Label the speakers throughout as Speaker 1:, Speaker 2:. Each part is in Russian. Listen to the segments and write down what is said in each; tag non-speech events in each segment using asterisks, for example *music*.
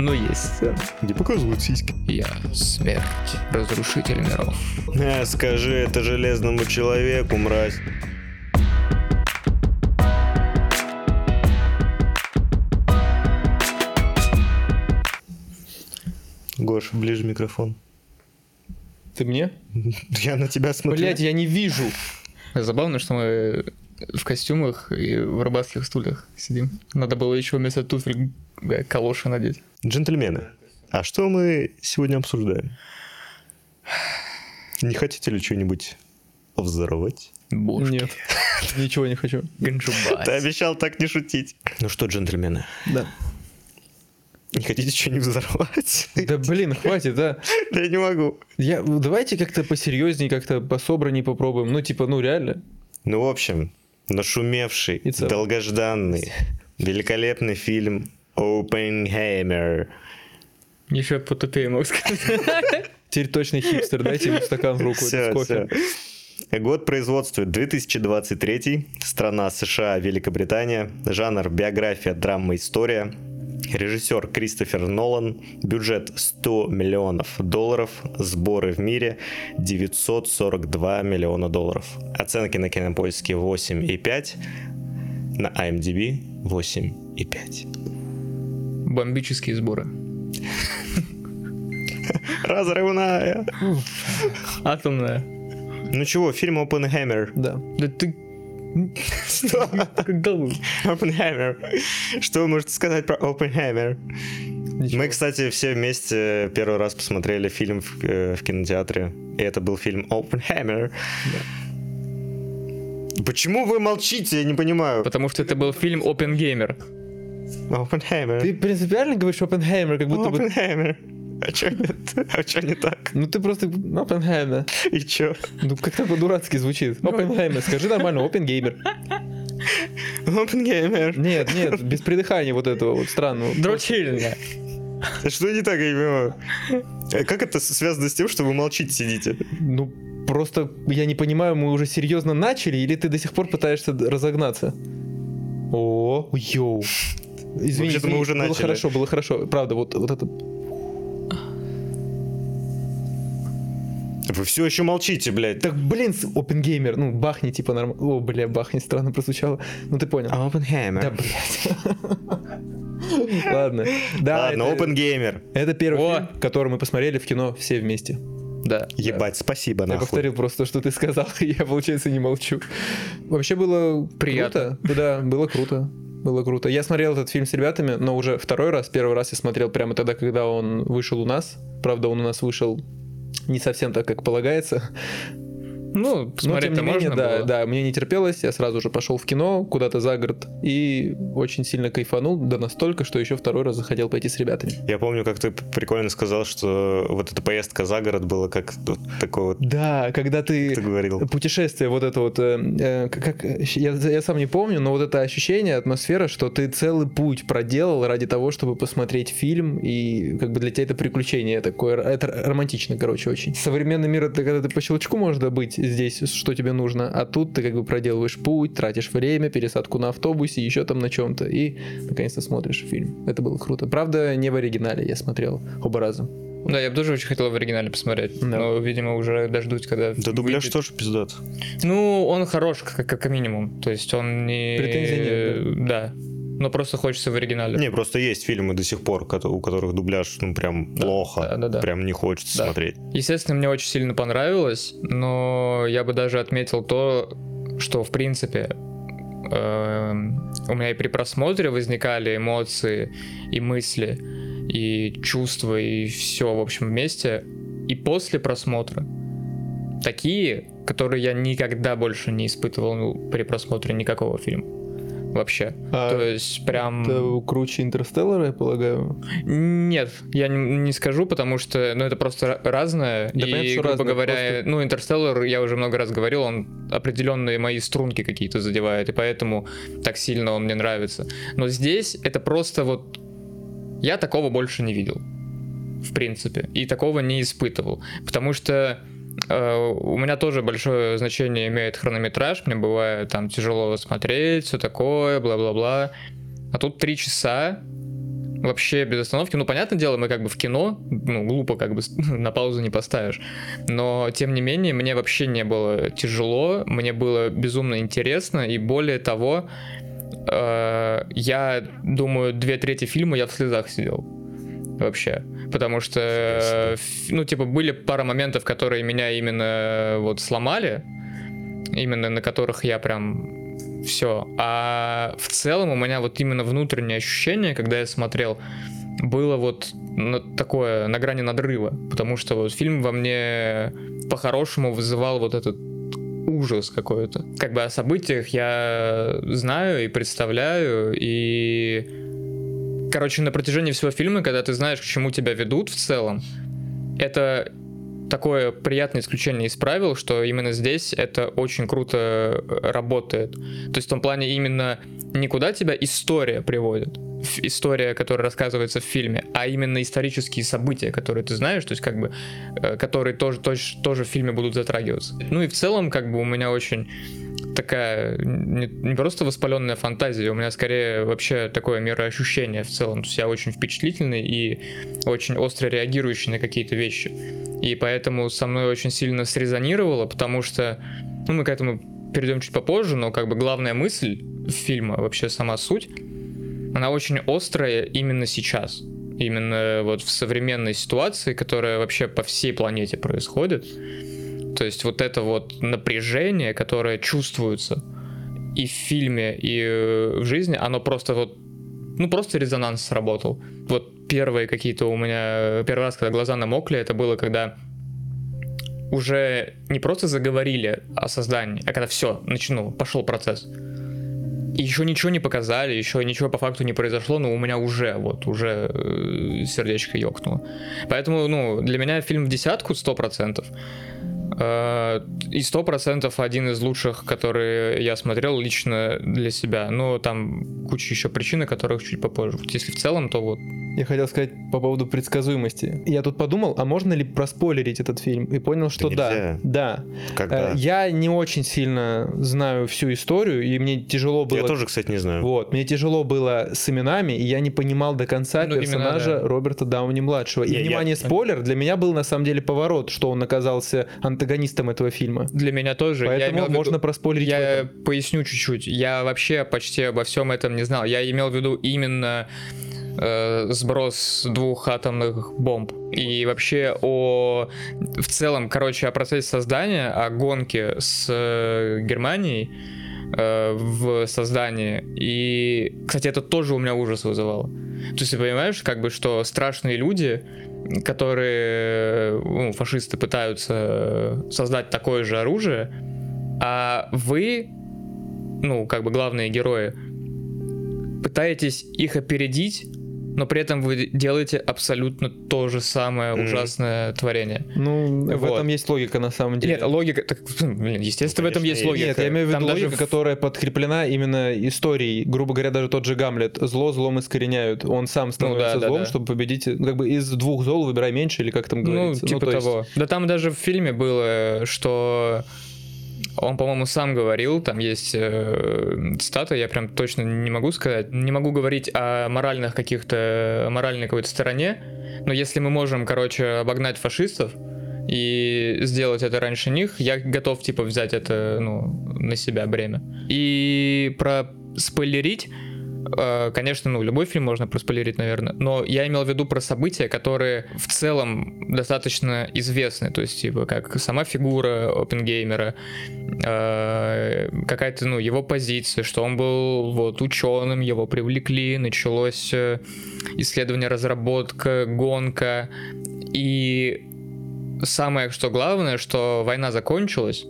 Speaker 1: Но есть сцена.
Speaker 2: Где показывают сиськи.
Speaker 1: Я смерть, разрушитель миров.
Speaker 2: А, скажи это железному человеку, мразь. Гош, ближе микрофон.
Speaker 3: Ты мне? *laughs*
Speaker 2: Я на тебя смотрю.
Speaker 3: Блять, я не вижу.
Speaker 1: Забавно, что мы в костюмах и в рыбацких стульях сидим. Надо было еще вместо туфель э, калоши надеть.
Speaker 2: Джентльмены, а что мы сегодня обсуждаем? Не хотите ли что-нибудь взорвать?
Speaker 1: Боже.
Speaker 3: Нет, *laughs* ничего не хочу.
Speaker 2: Ты обещал так не шутить. Ну что, джентльмены,
Speaker 3: Да.
Speaker 2: не хотите что-нибудь взорвать?
Speaker 3: Да блин, хватит, да. *laughs*
Speaker 2: Да я не могу.
Speaker 3: Я, давайте как-то посерьезнее, как-то пособраннее попробуем. Ну, типа, ну реально.
Speaker 2: Ну, в общем, нашумевший, долгожданный, *laughs* великолепный фильм Опенхеймер.
Speaker 1: Еще потупее мог сказать. *laughs*
Speaker 3: Теперь точно хипстер, дайте ему стакан в руку
Speaker 2: Всё,
Speaker 3: с кофе.
Speaker 2: всё. Год производства 2023, страна США, Великобритания, жанр биография, драма, история, режиссер Кристофер Нолан, бюджет 100 миллионов долларов, сборы в мире 942 миллиона долларов, оценки на кинопоиске 8,5, на IMDb 8,5.
Speaker 1: Бомбические сборы.
Speaker 2: Разрывная.
Speaker 1: Атомная.
Speaker 2: Ну чего, фильм Опенхеймер.
Speaker 3: Да.
Speaker 1: Да ты...
Speaker 2: Что?
Speaker 1: Когда вы?
Speaker 2: Что вы можете сказать про Опенхеймер?
Speaker 3: Ничего.
Speaker 2: Мы, кстати, все вместе первый раз посмотрели фильм в, э, в кинотеатре. И это был фильм Опенхеймер. Почему вы молчите? Я не понимаю.
Speaker 1: Потому что это был фильм Open Gamer.
Speaker 2: Опенхеймер.
Speaker 3: Ты принципиально говоришь Оппенхеймер, как будто бы...
Speaker 2: Опенхеймер. А чё нет? А чё не так?
Speaker 3: Ну ты просто Оппенхеймер.
Speaker 2: И чё?
Speaker 3: Ну как-то по-дурацки звучит. Оппенхеймер. Скажи нормально, Оппенгеймер.
Speaker 2: Опенгеймер.
Speaker 3: Нет, нет, без придыхания вот этого вот странного.
Speaker 1: Дрочильня.
Speaker 2: Что не так, я не понимаю? Э, Как это связано с тем, что вы молчите сидите?
Speaker 3: Ну, просто я не понимаю, мы уже серьезно начали, или ты до сих пор пытаешься разогнаться? О, йоу. Извини,
Speaker 2: Вообще-то мы уже
Speaker 3: было
Speaker 2: начали.
Speaker 3: хорошо, было хорошо. Правда, вот, вот это...
Speaker 2: Вы все еще молчите, блядь.
Speaker 3: Так, блин, Опенгеймер, ну, бахни, типа, нормально. О, бля, бахни, странно прозвучало. Ну, ты понял.
Speaker 2: Опенхеймер.
Speaker 3: Да, блядь. Ладно. Да,
Speaker 2: Ладно,
Speaker 3: это-
Speaker 2: Опенгеймер.
Speaker 3: Это первый фильм, который мы посмотрели в кино все вместе.
Speaker 1: Да.
Speaker 2: Ебать, спасибо,
Speaker 3: Я
Speaker 2: нахуй.
Speaker 3: повторил просто то, что ты сказал, *laughs* и я, получается, не молчу. Вообще было
Speaker 1: Приятно.
Speaker 3: круто. Да, было круто. Было круто. Я смотрел этот фильм с ребятами, но уже второй раз. Первый раз я смотрел прямо тогда, когда он вышел у нас. Правда, он у нас вышел не совсем так, как полагается.
Speaker 1: Ну, посмотреть-то
Speaker 3: тем не менее,
Speaker 1: можно
Speaker 3: да,
Speaker 1: было.
Speaker 3: да, мне не терпелось, я сразу же пошел в кино, куда-то за город, и очень сильно кайфанул, да настолько, что еще второй раз захотел пойти с ребятами.
Speaker 2: Я помню, как ты прикольно сказал, что вот эта поездка за город была как вот такой вот,
Speaker 3: Да, когда ты...
Speaker 2: ты говорил.
Speaker 3: путешествие, вот это вот, э, э, как, я, я сам не помню, но вот это ощущение, атмосфера, что ты целый путь проделал ради того, чтобы посмотреть фильм, и как бы для тебя это приключение такое, это романтично, короче, очень. Современный мир, это когда ты по щелчку можешь добыть здесь, что тебе нужно, а тут ты как бы проделываешь путь, тратишь время, пересадку на автобусе, еще там на чем-то, и наконец-то смотришь фильм. Это было круто. Правда, не в оригинале я смотрел оба раза.
Speaker 1: Да, я бы тоже очень хотел в оригинале посмотреть.
Speaker 3: Да.
Speaker 1: Но, видимо, уже дождусь, когда...
Speaker 2: Да дубляж
Speaker 1: выйдет.
Speaker 2: тоже пиздат.
Speaker 1: Ну, он хорош, как, как минимум. То есть он не...
Speaker 3: Претензий нет,
Speaker 1: Да. Но просто хочется в оригинале.
Speaker 2: Не, просто есть фильмы до сих пор, у которых дубляж, ну, прям
Speaker 1: Да,
Speaker 2: плохо.
Speaker 1: да, да, да.
Speaker 2: Прям не хочется
Speaker 1: Да.
Speaker 2: смотреть.
Speaker 1: Естественно, мне очень сильно понравилось, но я бы даже отметил то, что, в принципе, эм, у меня и при просмотре возникали эмоции и мысли, и чувства, и все, в общем, вместе. И после просмотра такие, которые я никогда больше не испытывал ну, при просмотре никакого фильма. Вообще.
Speaker 3: А
Speaker 1: То есть прям...
Speaker 3: Это круче Интерстеллара, я полагаю.
Speaker 1: Нет, я не, не скажу, потому что, ну, это просто ра- разное.
Speaker 3: Да, понятно,
Speaker 1: и,
Speaker 3: что
Speaker 1: грубо
Speaker 3: разное,
Speaker 1: говоря,
Speaker 3: просто-
Speaker 1: ну, Интерстеллар, я уже много раз говорил, он определенные мои струнки какие-то задевает, и поэтому так сильно он мне нравится. Но здесь это просто вот... Я такого больше не видел, в принципе, и такого не испытывал. Потому что у меня тоже большое значение имеет хронометраж, мне бывает там тяжело смотреть, все такое, бла-бла-бла. А тут три часа, вообще без остановки. Ну, понятное дело, мы как бы в кино, ну, глупо как бы *laughs* на паузу не поставишь. Но, тем не менее, мне вообще не было тяжело, мне было безумно интересно, и более того, э, я думаю, две трети фильма я в слезах сидел. Вообще. Потому что, ну, типа, были пара моментов, которые меня именно э, вот сломали, именно на которых я прям все. А в целом у меня вот именно внутреннее ощущение, когда я смотрел, было вот такое на грани надрыва, потому что вот фильм во мне по-хорошему вызывал вот этот ужас какой-то. Как бы о событиях я знаю и представляю, и... Короче, на протяжении всего фильма, когда ты знаешь, к чему тебя ведут в целом, это такое приятное исключение из правил, что именно здесь это очень круто э, работает. То есть в том плане именно не куда тебя история приводит, история, которая рассказывается в фильме, а именно исторические события, которые ты знаешь, то есть как бы, э, которые тоже, тоже, тоже в фильме будут затрагиваться. Ну и в целом как бы у меня очень такая не, не просто воспаленная фантазия, у меня скорее вообще такое мироощущение в целом. То есть я очень впечатлительный и очень остро реагирующий на какие-то вещи. И поэтому со мной очень сильно срезонировало, потому что, ну, мы к этому перейдем чуть попозже, но как бы главная мысль фильма, вообще сама суть, она очень острая именно сейчас. Именно вот в современной ситуации, которая вообще по всей планете происходит. То есть вот это вот напряжение, которое чувствуется и в фильме, и э, в жизни, оно просто вот, ну просто резонанс сработал. Вот первые какие-то у меня, первый раз, когда глаза намокли, это было, когда уже не просто заговорили о создании, а когда все, начну, пошел процесс. И еще ничего не показали, еще ничего по факту не произошло, но у меня уже, вот, уже э, сердечко ёкнуло. Поэтому, ну, для меня фильм в десятку, сто процентов. Э, И сто процентов один из лучших, которые я смотрел лично для себя. Но там куча еще причин, о которых чуть попозже. Вот Если в целом, то вот
Speaker 3: Я хотел сказать по поводу предсказуемости. Я тут подумал, а можно ли проспойлерить этот фильм? И понял, что да.
Speaker 2: нельзя.
Speaker 3: Да.
Speaker 2: Когда?
Speaker 3: Э, Я не очень сильно знаю всю историю, и мне тяжело было...
Speaker 2: Я тоже, кстати, не знаю.
Speaker 3: Вот, мне тяжело было с именами, и я не понимал до конца
Speaker 1: Ну, имена,
Speaker 3: персонажа
Speaker 1: да.
Speaker 3: Роберта Дауни-младшего. И,
Speaker 2: Я- я-
Speaker 3: внимание, спойлер, для меня был на самом деле поворот, что он оказался антагонистом этого фильма.
Speaker 1: для меня тоже. я
Speaker 3: Поэтому
Speaker 1: в виду-
Speaker 3: можно проспойлерить
Speaker 1: Я поясню чуть-чуть. Я вообще почти обо всем этом не знал. Я имел в виду именно э, сброс двух атомных бомб. И вообще о... В целом, короче, о процессе создания, о гонке с э, Германией э, в создании. И, кстати, это тоже у меня ужас вызывало. То есть ты понимаешь, как бы, что страшные люди, которые, ну, фашисты пытаются создать такое же оружие, а вы, ну, как бы главные герои, пытаетесь их опередить, но при этом вы делаете абсолютно то же самое
Speaker 2: Мгм.
Speaker 1: ужасное творение.
Speaker 3: Ну, в
Speaker 1: Вот.
Speaker 3: этом есть логика на самом деле.
Speaker 1: Нет, логика, так, блин, естественно, в этом есть
Speaker 2: есть.
Speaker 1: логика.
Speaker 3: Нет, я имею в виду
Speaker 1: Там даже
Speaker 3: логика,
Speaker 1: в-
Speaker 3: которая подкреплена именно историей. Грубо говоря, даже тот же Гамлет. Зло злом искореняют. Он сам становится
Speaker 1: Ну да, да,
Speaker 3: злом,
Speaker 1: да.
Speaker 3: чтобы победить. ну, Как бы из двух зол выбирай меньше, или как там
Speaker 1: Ну,
Speaker 3: говорится.
Speaker 1: типа
Speaker 3: то есть-
Speaker 1: того. Да там даже в фильме было, что он, по-моему, сам говорил, там есть э, цитата, я прям точно не могу сказать, не могу говорить о моральных каких-то, моральной какой-то стороне, но если мы можем, короче, обогнать фашистов и сделать это раньше них, я готов, типа, взять это, ну, на себя бремя. И про спойлерить, конечно, ну, любой фильм можно проспойлерить, наверное, но я имел в виду про события, которые в целом достаточно известны, то есть, типа, как сама фигура Опенгеймера, э, какая-то, ну, его позиция, что он был, вот, ученым, его привлекли, началось э, исследование, разработка, гонка, и самое, что главное, что война закончилась,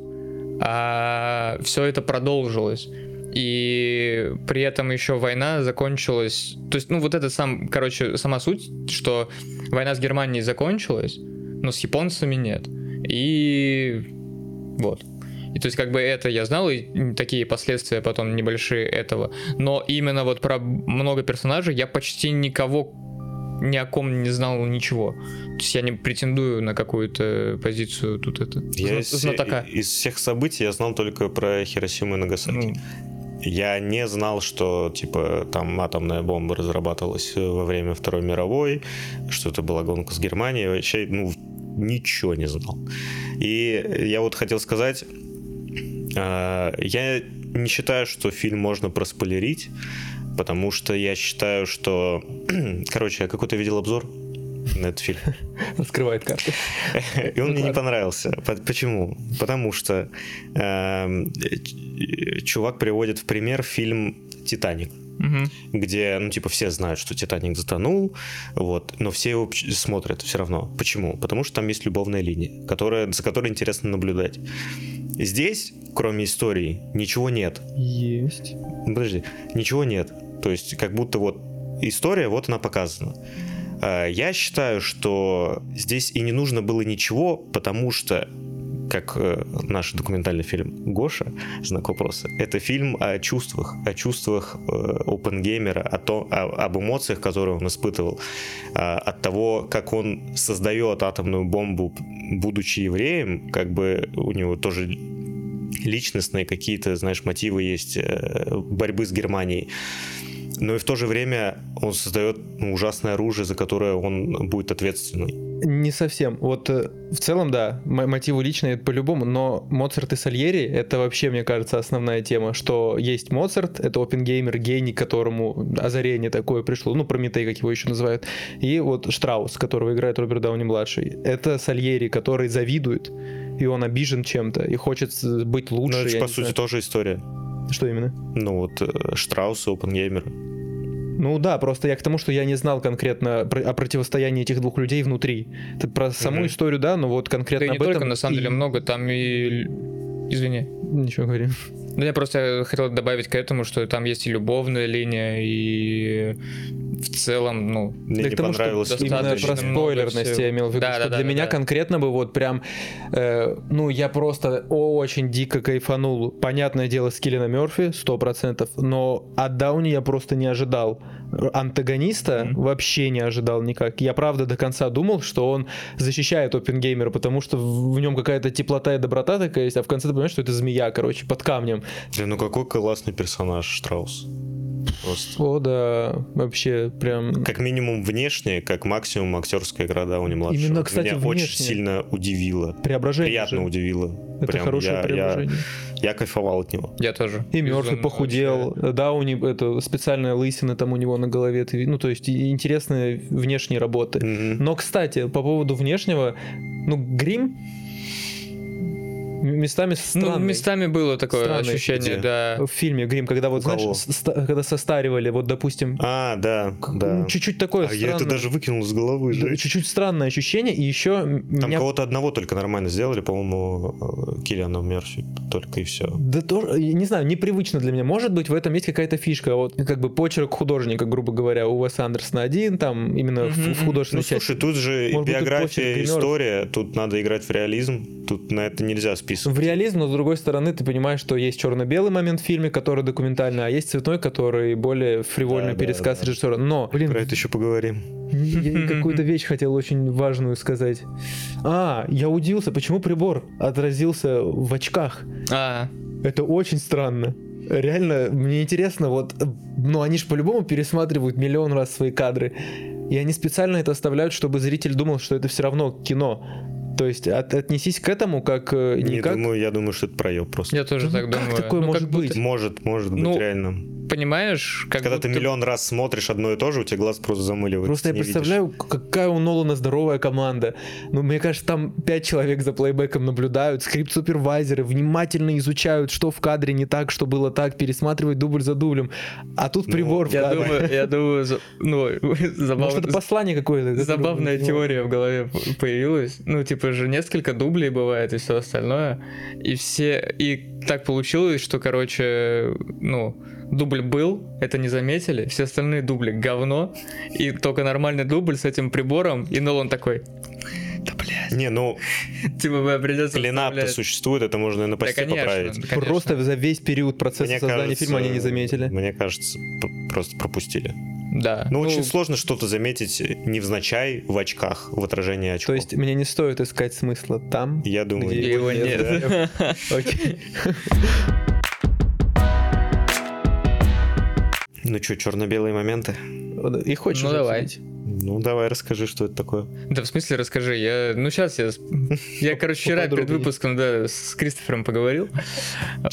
Speaker 1: а все это продолжилось. И при этом еще война закончилась. То есть, ну, вот это сам, короче, сама суть, что война с Германией закончилась, но с японцами нет. И вот. И то есть, как бы это я знал, и такие последствия потом небольшие этого. Но именно вот про много персонажей я почти никого ни о ком не знал ничего. То есть я не претендую на какую-то позицию тут это.
Speaker 2: Я
Speaker 1: зна-
Speaker 2: из,
Speaker 1: знатока.
Speaker 2: из всех событий я знал только про Хиросиму и Нагасаки.
Speaker 1: Ну,
Speaker 2: я не знал, что типа там атомная бомба разрабатывалась во время Второй мировой, что это была гонка с Германией. Вообще, ну, ничего не знал. И я вот хотел сказать, э, я не считаю, что фильм можно проспойлерить, потому что я считаю, что... *clears throat* Короче, я какой-то видел обзор на этот фильм. *laughs*
Speaker 3: Раскрывает карты. *laughs*
Speaker 2: И он мне не понравился. Почему? Потому что э, чувак приводит в пример фильм «Титаник». Угу. где, ну, типа, все знают, что Титаник затонул, вот, но все его смотрят все равно. Почему? Потому что там есть любовная линия, которая, за которой интересно наблюдать. Здесь, кроме истории, ничего нет.
Speaker 3: Есть.
Speaker 2: Подожди, ничего нет. То есть, как будто вот история, вот она показана. А, я считаю, что здесь и не нужно было ничего, потому что как э, наш документальный фильм Гоша, знак вопроса, это фильм о чувствах, о чувствах опенгеймера, о том, о, об эмоциях, которые он испытывал, а, от того, как он создает атомную бомбу, будучи евреем, как бы у него тоже личностные какие-то, знаешь, мотивы есть э, борьбы с Германией но и в то же время он создает ну, ужасное оружие, за которое он будет ответственный.
Speaker 3: Не совсем. Вот э, в целом, да, мотивы личные по-любому, но Моцарт и Сальери — это вообще, мне кажется, основная тема, что есть Моцарт, это опенгеймер, гений, которому озарение такое пришло, ну, Прометей, как его еще называют, и вот Штраус, которого играет Роберт Дауни-младший. Это Сальери, который завидует, и он обижен чем-то, и хочет быть лучше.
Speaker 2: Ну, это, по сути, знаю. тоже история.
Speaker 3: Что именно?
Speaker 2: Ну вот э, Штраус и Опенгеймер.
Speaker 3: Ну да, просто я к тому, что я не знал конкретно о противостоянии этих двух людей внутри. Это про саму mm-hmm. историю, да, но вот конкретно
Speaker 1: да
Speaker 3: об
Speaker 1: не этом. Только, на самом и... деле много, там и извини.
Speaker 3: Ничего говори.
Speaker 1: Ну, я просто хотел добавить к этому, что там есть и любовная линия, и в целом, ну...
Speaker 2: Мне не тому, понравилось.
Speaker 3: Именно про спойлерность я имел в виду, да, что да, для да, меня да. конкретно бы вот прям, э, ну, я просто очень дико кайфанул. Понятное дело, с Киллина Мерфи, процентов, но от Дауни я просто не ожидал. Антагониста mm-hmm. вообще не ожидал никак. Я правда до конца думал, что он защищает Опенгеймера, потому что в, нем какая-то теплота и доброта такая есть, а в конце ты понимаешь, что это змея, короче, под камнем.
Speaker 2: Да, ну какой классный персонаж Штраус.
Speaker 3: Просто. О, да, вообще прям...
Speaker 2: Как минимум внешне, как максимум актерская игра Дауни младшего. Именно, кстати, Меня внешне. очень сильно удивило.
Speaker 3: Преображение
Speaker 2: Приятно
Speaker 3: же.
Speaker 2: удивило.
Speaker 3: Это прям хорошее я, преображение.
Speaker 2: Я, я кайфовал от него.
Speaker 1: Я тоже.
Speaker 3: И мертвый похудел. Вообще... Дауни, это специальная лысина там у него на голове. Ну, то есть интересные внешние работы. Mm-hmm. Но, кстати, по поводу внешнего, ну, грим местами странный.
Speaker 1: Ну, местами было такое странный. ощущение, Где? да.
Speaker 3: В фильме Грим, когда вот, знаешь, когда состаривали, вот, допустим...
Speaker 2: А, да, да.
Speaker 3: Чуть-чуть такое
Speaker 2: А я это даже выкинул с головы.
Speaker 3: Да, чуть-чуть странное ощущение, и еще...
Speaker 2: Там меня... кого-то одного только нормально сделали, по-моему, э, Киллиана Мерфи, только и все.
Speaker 3: Да тоже, не знаю, непривычно для меня. Может быть, в этом есть какая-то фишка, вот как бы почерк художника, грубо говоря, у Уэса Андерсона один, там именно mm-hmm. в, в художественной
Speaker 2: ну, части. слушай, тут же Может биография, быть, тут история, тут надо играть в реализм, тут на это нельзя списывать.
Speaker 3: В реализм, но с другой стороны, ты понимаешь, что есть черно-белый момент в фильме, который документальный, а есть цветной, который более фривольный да, пересказ да, да. режиссера. Но,
Speaker 2: блин... Про это еще поговорим.
Speaker 3: Я какую-то *laughs* вещь хотел очень важную сказать. А, я удивился, почему прибор отразился в очках.
Speaker 1: А.
Speaker 3: Это очень странно. Реально, мне интересно, вот, ну они же по-любому пересматривают миллион раз свои кадры. И они специально это оставляют, чтобы зритель думал, что это все равно кино. То есть от, отнесись к этому как э,
Speaker 2: не, не как... думаю, я думаю, что это проеб просто.
Speaker 1: Я тоже ну, так
Speaker 3: как
Speaker 1: думаю.
Speaker 3: такое
Speaker 1: ну,
Speaker 3: может быть?
Speaker 2: Может, может быть, ну, реально
Speaker 1: понимаешь,
Speaker 2: как Когда будто... ты миллион раз смотришь одно и то же, у тебя глаз просто замыливается.
Speaker 3: Просто я представляю, видишь. какая у Нолана здоровая команда. Ну, мне кажется, там пять человек за плейбеком наблюдают, скрипт-супервайзеры внимательно изучают, что в кадре не так, что было так, пересматривают дубль за дублем. А тут ну, прибор
Speaker 1: я в думаю, я думаю, ну, *laughs* забавно.
Speaker 3: Может, это послание какое-то.
Speaker 1: Забавная теория в голове появилась. Ну, типа же несколько дублей бывает и все остальное. И все... И так получилось, что, короче, ну, дубль был, это не заметили, все остальные дубли говно, и только нормальный дубль с этим прибором, и Нолан такой,
Speaker 2: да блядь. Не, ну... *laughs*
Speaker 1: Типа придется
Speaker 2: Клинап-то существует, это можно на посте да, поправить.
Speaker 3: Конечно. Просто за весь период процесса мне создания кажется, фильма они не заметили.
Speaker 2: Мне кажется, просто пропустили.
Speaker 1: Да.
Speaker 2: Ну, ну, очень сложно что-то заметить невзначай в очках, в отражении очков.
Speaker 3: То есть мне не стоит искать смысла там,
Speaker 2: Я думаю,
Speaker 1: где его нет. *laughs* Окей.
Speaker 2: Ну что, черно-белые моменты?
Speaker 3: И хочешь
Speaker 1: Ну, давай.
Speaker 3: обсудить?
Speaker 2: Ну, давай расскажи, что это такое.
Speaker 1: Да в смысле расскажи, я, ну сейчас я, *laughs* я, короче, вчера перед выпуском, да, с Кристофером поговорил.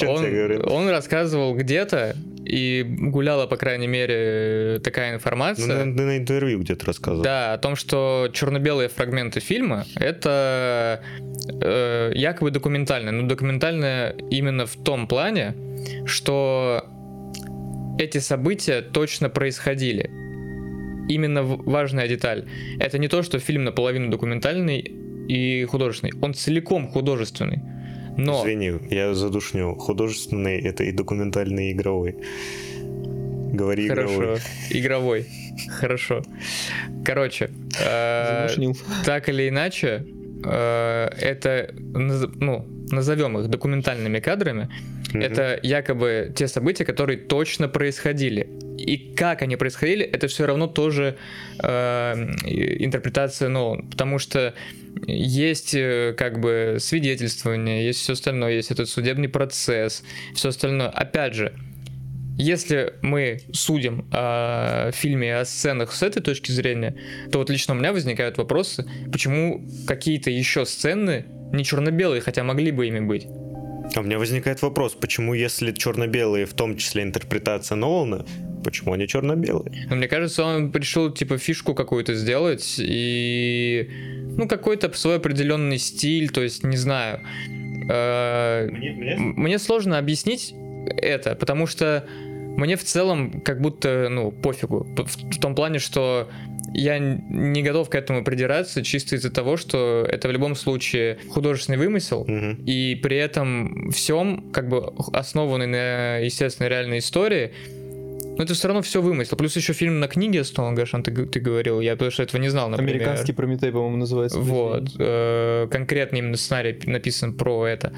Speaker 1: Он, он рассказывал где-то, и гуляла, по крайней мере, такая
Speaker 2: Ну,
Speaker 1: информация.
Speaker 2: на, на интервью где-то рассказывал.
Speaker 1: Да, о том, что черно-белые фрагменты фильма это э, якобы документальное, но документальное именно в том плане, что эти события точно происходили. Именно важная деталь. Это не то, что фильм наполовину документальный и художественный. Он целиком художественный. Но
Speaker 2: Извини, я задушню. Художественный это и документальный, и игровой. Говори
Speaker 1: хорошо,
Speaker 2: игровой.
Speaker 1: игровой. Хорошо. Короче, э, так или иначе, э, это, ну, назовем их документальными кадрами,
Speaker 2: Мгм.
Speaker 1: это якобы те события, которые точно происходили. И как они происходили, это все равно тоже э, интерпретация Нолана. Потому что есть э, как бы свидетельствование, есть все остальное, есть этот судебный процесс, все остальное. Опять же, если мы судим о фильме о сценах с этой точки зрения, то вот лично у меня возникают вопросы, почему какие-то еще сцены не черно-белые, хотя могли бы ими быть.
Speaker 2: А у меня возникает вопрос, почему если черно-белые, в том числе интерпретация Нолана, почему они черно-белые?
Speaker 1: Но мне кажется, он решил типа фишку какую-то сделать и ну какой-то свой определенный стиль, то есть не знаю. Э, м- Мне сложно объяснить это, потому что мне в целом как будто ну пофигу в том плане, что я не готов к этому придираться чисто из-за того, что это в любом случае художественный вымысел,
Speaker 2: Мгм.
Speaker 1: и при этом всем, как бы основанный на естественно реальной истории, но это все равно все вымысел. Плюс еще фильм на книге основан, Гашан, ты, ты говорил, я потому что этого не знал, например.
Speaker 3: Американский Прометей, по-моему, называется.
Speaker 1: Вот, э, конкретно именно сценарий написан про это,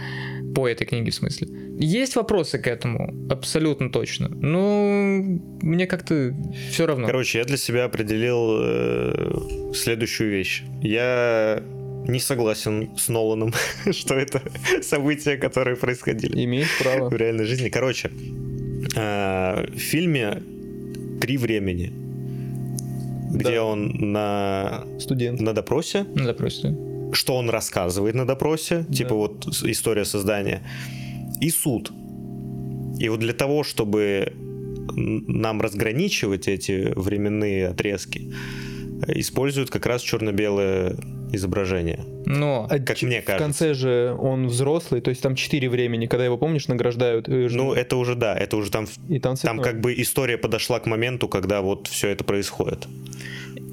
Speaker 1: по этой книге в смысле. Есть вопросы к этому, абсолютно точно. Но мне как-то все равно.
Speaker 2: Короче, я для себя определил э, следующую вещь. Я не согласен с Ноланом, *laughs* что это события, которые происходили
Speaker 3: Имеешь
Speaker 2: в
Speaker 3: право.
Speaker 2: реальной жизни. Короче, в фильме «Три времени», где
Speaker 3: Да.
Speaker 2: он на,
Speaker 3: Студент.
Speaker 2: на допросе,
Speaker 1: да, просто.
Speaker 2: что он рассказывает на допросе, типа
Speaker 3: Да.
Speaker 2: вот с- история создания, и суд. И вот для того, чтобы нам разграничивать эти временные отрезки, э, используют как раз черно-белое изображение.
Speaker 1: Но
Speaker 3: А
Speaker 2: Как мне
Speaker 3: В
Speaker 2: кажется.
Speaker 3: конце же он взрослый, то есть там четыре времени, когда его, помнишь, награждают. э,
Speaker 2: Ну, это уже да, это уже там, в-
Speaker 3: и там,
Speaker 2: там как бы история подошла к моменту, когда вот все это происходит.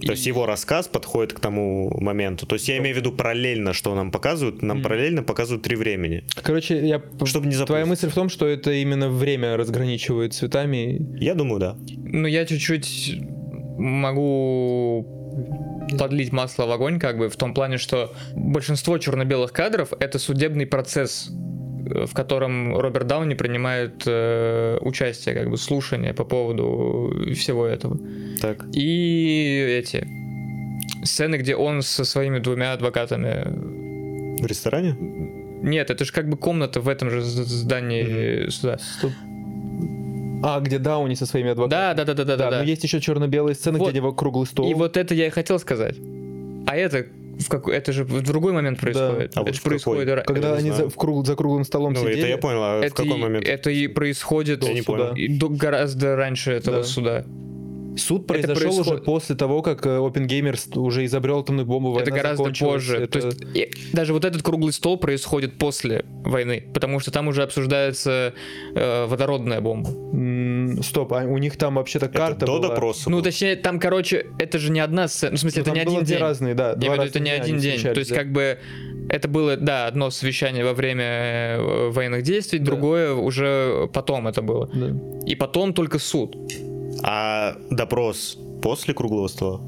Speaker 2: То есть его рассказ подходит к тому моменту. То есть я имею в виду параллельно, что нам показывают, нам
Speaker 3: Мгм.
Speaker 2: параллельно показывают три времени.
Speaker 3: Короче, я...
Speaker 2: Чтобы не
Speaker 3: Твоя мысль в том, что это именно время разграничивает цветами.
Speaker 2: Я думаю, да.
Speaker 1: Ну, я чуть-чуть могу подлить масло в огонь, как бы, в том плане, что большинство черно-белых кадров — это судебный процесс, э, в котором Роберт Дауни принимает э, участие, как бы, слушание по поводу всего этого.
Speaker 2: Так.
Speaker 1: И эти сцены, где он со своими двумя адвокатами...
Speaker 2: В ресторане?
Speaker 1: Нет, это же как бы комната в этом же здании суда.
Speaker 3: Стоп. А, где Дауни со своими адвокатами.
Speaker 1: Да, да, да, да, да,
Speaker 3: Да,
Speaker 1: да.
Speaker 3: но есть еще черно-белые сцены,
Speaker 1: Вот.
Speaker 3: где его круглый стол.
Speaker 1: И вот это я и хотел сказать. А это в какой, это же в другой момент происходит.
Speaker 2: А вот
Speaker 1: это
Speaker 2: в
Speaker 1: же происходит. ра-
Speaker 3: Когда они за, в круг- за круглым столом
Speaker 2: Ну,
Speaker 3: сидели.
Speaker 2: это я понял, а в
Speaker 1: это,
Speaker 2: какой
Speaker 1: и,
Speaker 2: момент?
Speaker 1: это и происходит
Speaker 2: Я не понял.
Speaker 1: и до- гораздо раньше этого
Speaker 3: Да.
Speaker 1: суда.
Speaker 3: Суд
Speaker 1: Это
Speaker 3: произошел уже после того, как э, Оппенгеймер ст- уже изобрел атомную бомбу.
Speaker 1: это
Speaker 3: война
Speaker 1: гораздо
Speaker 3: закончилась.
Speaker 1: позже.
Speaker 3: Это-
Speaker 1: То есть и- даже вот этот круглый стол происходит после войны, потому что там уже обсуждается э, водородная бомба.
Speaker 3: Стоп, а у них там вообще-то
Speaker 2: Это
Speaker 3: карта
Speaker 2: до
Speaker 3: была.
Speaker 2: допроса.
Speaker 1: Ну,
Speaker 2: был.
Speaker 1: точнее, там, короче, это же не одна сцена. Ну, в смысле,
Speaker 3: Ну,
Speaker 1: это
Speaker 3: там
Speaker 1: не
Speaker 3: было
Speaker 1: один
Speaker 3: две
Speaker 1: день.
Speaker 3: разные, да.
Speaker 1: Я
Speaker 3: два
Speaker 1: имею в виду, это не один день. То есть,
Speaker 3: да.
Speaker 1: как бы это было, да, одно совещание во время э, военных действий,
Speaker 3: Да.
Speaker 1: другое уже потом это было.
Speaker 3: Да.
Speaker 1: И потом только суд.
Speaker 2: А допрос после круглого стола?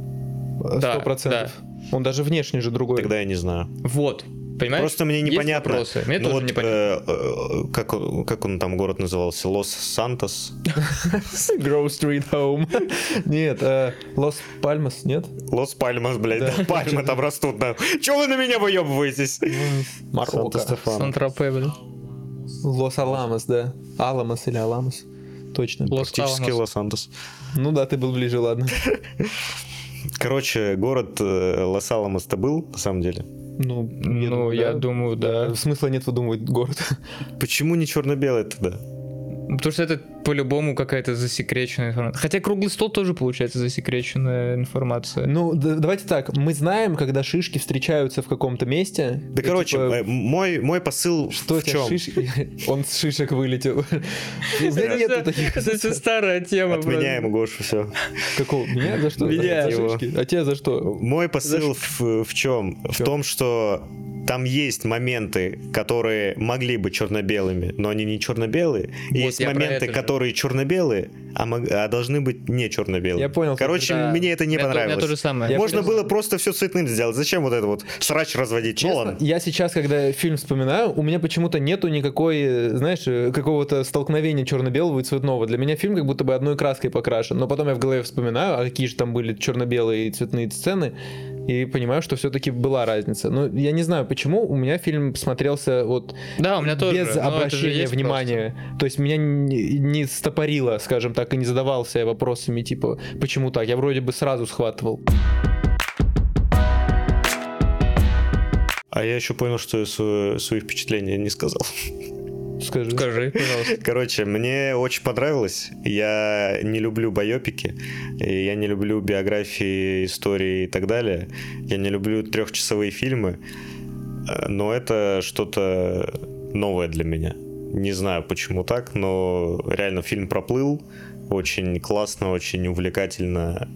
Speaker 1: Да,
Speaker 3: Сто процентов. Он даже внешне же другой.
Speaker 2: Тогда я не знаю.
Speaker 1: Вот. Понимаешь?
Speaker 2: Просто мне
Speaker 1: Есть
Speaker 2: непонятно.
Speaker 1: вопросы? Мне
Speaker 2: Ну
Speaker 1: тоже
Speaker 2: вот,
Speaker 1: непонятно.
Speaker 2: э, э, как, он- как он там город назывался? Лос-Сантос?
Speaker 3: Grove Street Home. Нет, э, Лос Пальмас, нет?
Speaker 2: Лос-Пальмас, блядь,
Speaker 3: Да.
Speaker 2: да. Пальмы там растут. Да. Чего вы на меня выебываетесь? *laughs*
Speaker 3: Марокко.
Speaker 2: Санта-Стефано.
Speaker 1: Сан-Тропе, блин.
Speaker 3: Лос Аламос, да. Аламос или Аламос. Точно.
Speaker 2: Практически
Speaker 1: Лос-Аламос.
Speaker 2: Лос-Антос.
Speaker 3: Ну да, ты был ближе, ладно. *laughs*
Speaker 2: Короче, город э, Лос-Аламос-то был, на самом деле.
Speaker 3: Ну,
Speaker 1: Ну, я думаю, да.
Speaker 3: Смысла нет выдумывать город.
Speaker 2: Почему не черно-белый тогда?
Speaker 1: Потому что это по-любому какая-то засекреченная информация. Хотя круглый стол тоже получается засекреченная информация.
Speaker 3: Ну, да- давайте так, мы знаем, когда шишки встречаются в каком-то месте.
Speaker 2: Да,
Speaker 3: и,
Speaker 2: короче,
Speaker 3: типа,
Speaker 2: э, мой, мой посыл
Speaker 3: что
Speaker 2: в чем?
Speaker 3: шишки? Он с шишек вылетел. *laughs*
Speaker 1: Это
Speaker 3: Нету таких.
Speaker 1: Это старая тема.
Speaker 2: Отменяем. Гошу, все.
Speaker 3: Какого? Меня за что?
Speaker 1: Меня.
Speaker 3: А тебя за что?
Speaker 2: Мой посыл в, чем? В том, что там есть моменты, которые могли быть черно-белыми, но они не черно-белые. Есть моменты,
Speaker 1: же.
Speaker 2: Которые черно-белые, а, мог- а должны быть не черно-белые.
Speaker 3: Я понял,
Speaker 2: Короче,
Speaker 1: Да.
Speaker 2: мне это не
Speaker 1: меня то- У меня
Speaker 2: понравилось.
Speaker 1: то же самое.
Speaker 3: Я
Speaker 2: Можно
Speaker 3: понял.
Speaker 2: было просто все цветным сделать. Зачем вот это вот срач разводить?
Speaker 3: Честно,
Speaker 2: Нолан.
Speaker 3: я сейчас, когда фильм вспоминаю, у меня почему-то нету никакой, знаешь, какого-то столкновения черно-белого и цветного. Для меня фильм как будто бы одной краской покрашен. Но потом я в голове вспоминаю, а какие же там были черно-белые и цветные сцены, и понимаю, что все-таки была разница. Но я не знаю, почему у меня фильм смотрелся вот
Speaker 1: Да, у меня тоже.
Speaker 3: без обращения
Speaker 1: есть
Speaker 3: внимания. То есть меня не, не стопорило, скажем так, и не задавался я вопросами, типа, почему так? Я вроде бы сразу схватывал.
Speaker 2: А я еще понял, что я сво- свои впечатления не сказал.
Speaker 3: Скажи.
Speaker 1: Скажи, пожалуйста. *laughs*
Speaker 2: Короче, мне очень понравилось. Я не люблю байопики, я не люблю биографии, истории и так далее. Я не люблю трехчасовые фильмы, э, но это что-то новое для меня. Не знаю, почему так, но реально фильм проплыл. Очень классно, очень увлекательно.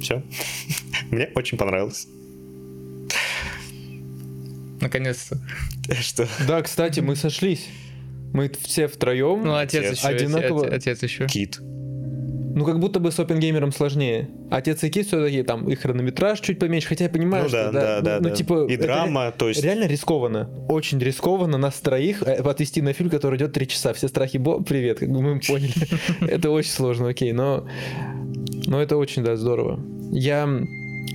Speaker 2: Все. *laughs* Мне очень понравилось.
Speaker 1: Наконец-то. *laughs*
Speaker 2: Что?
Speaker 3: Да, кстати, мы сошлись. Мы все втроем.
Speaker 1: Ну, отец
Speaker 2: Отец.
Speaker 1: еще.
Speaker 3: Одинаково.
Speaker 1: Отец еще.
Speaker 2: Кит.
Speaker 3: Ну, как будто бы с опенгеймером сложнее. Отец и Кит все-таки там и хронометраж чуть поменьше, хотя я понимаю,
Speaker 2: Ну
Speaker 3: что
Speaker 2: да, да, да.
Speaker 3: ну,
Speaker 2: да.
Speaker 3: типа
Speaker 2: И драма, то есть...
Speaker 3: Реально рискованно, очень рискованно нас троих э, отвести на фильм, который идет три часа. Все страхи Бо, привет, как бы мы поняли. *laughs* Это очень сложно, окей, но, но это очень, да, здорово. Я,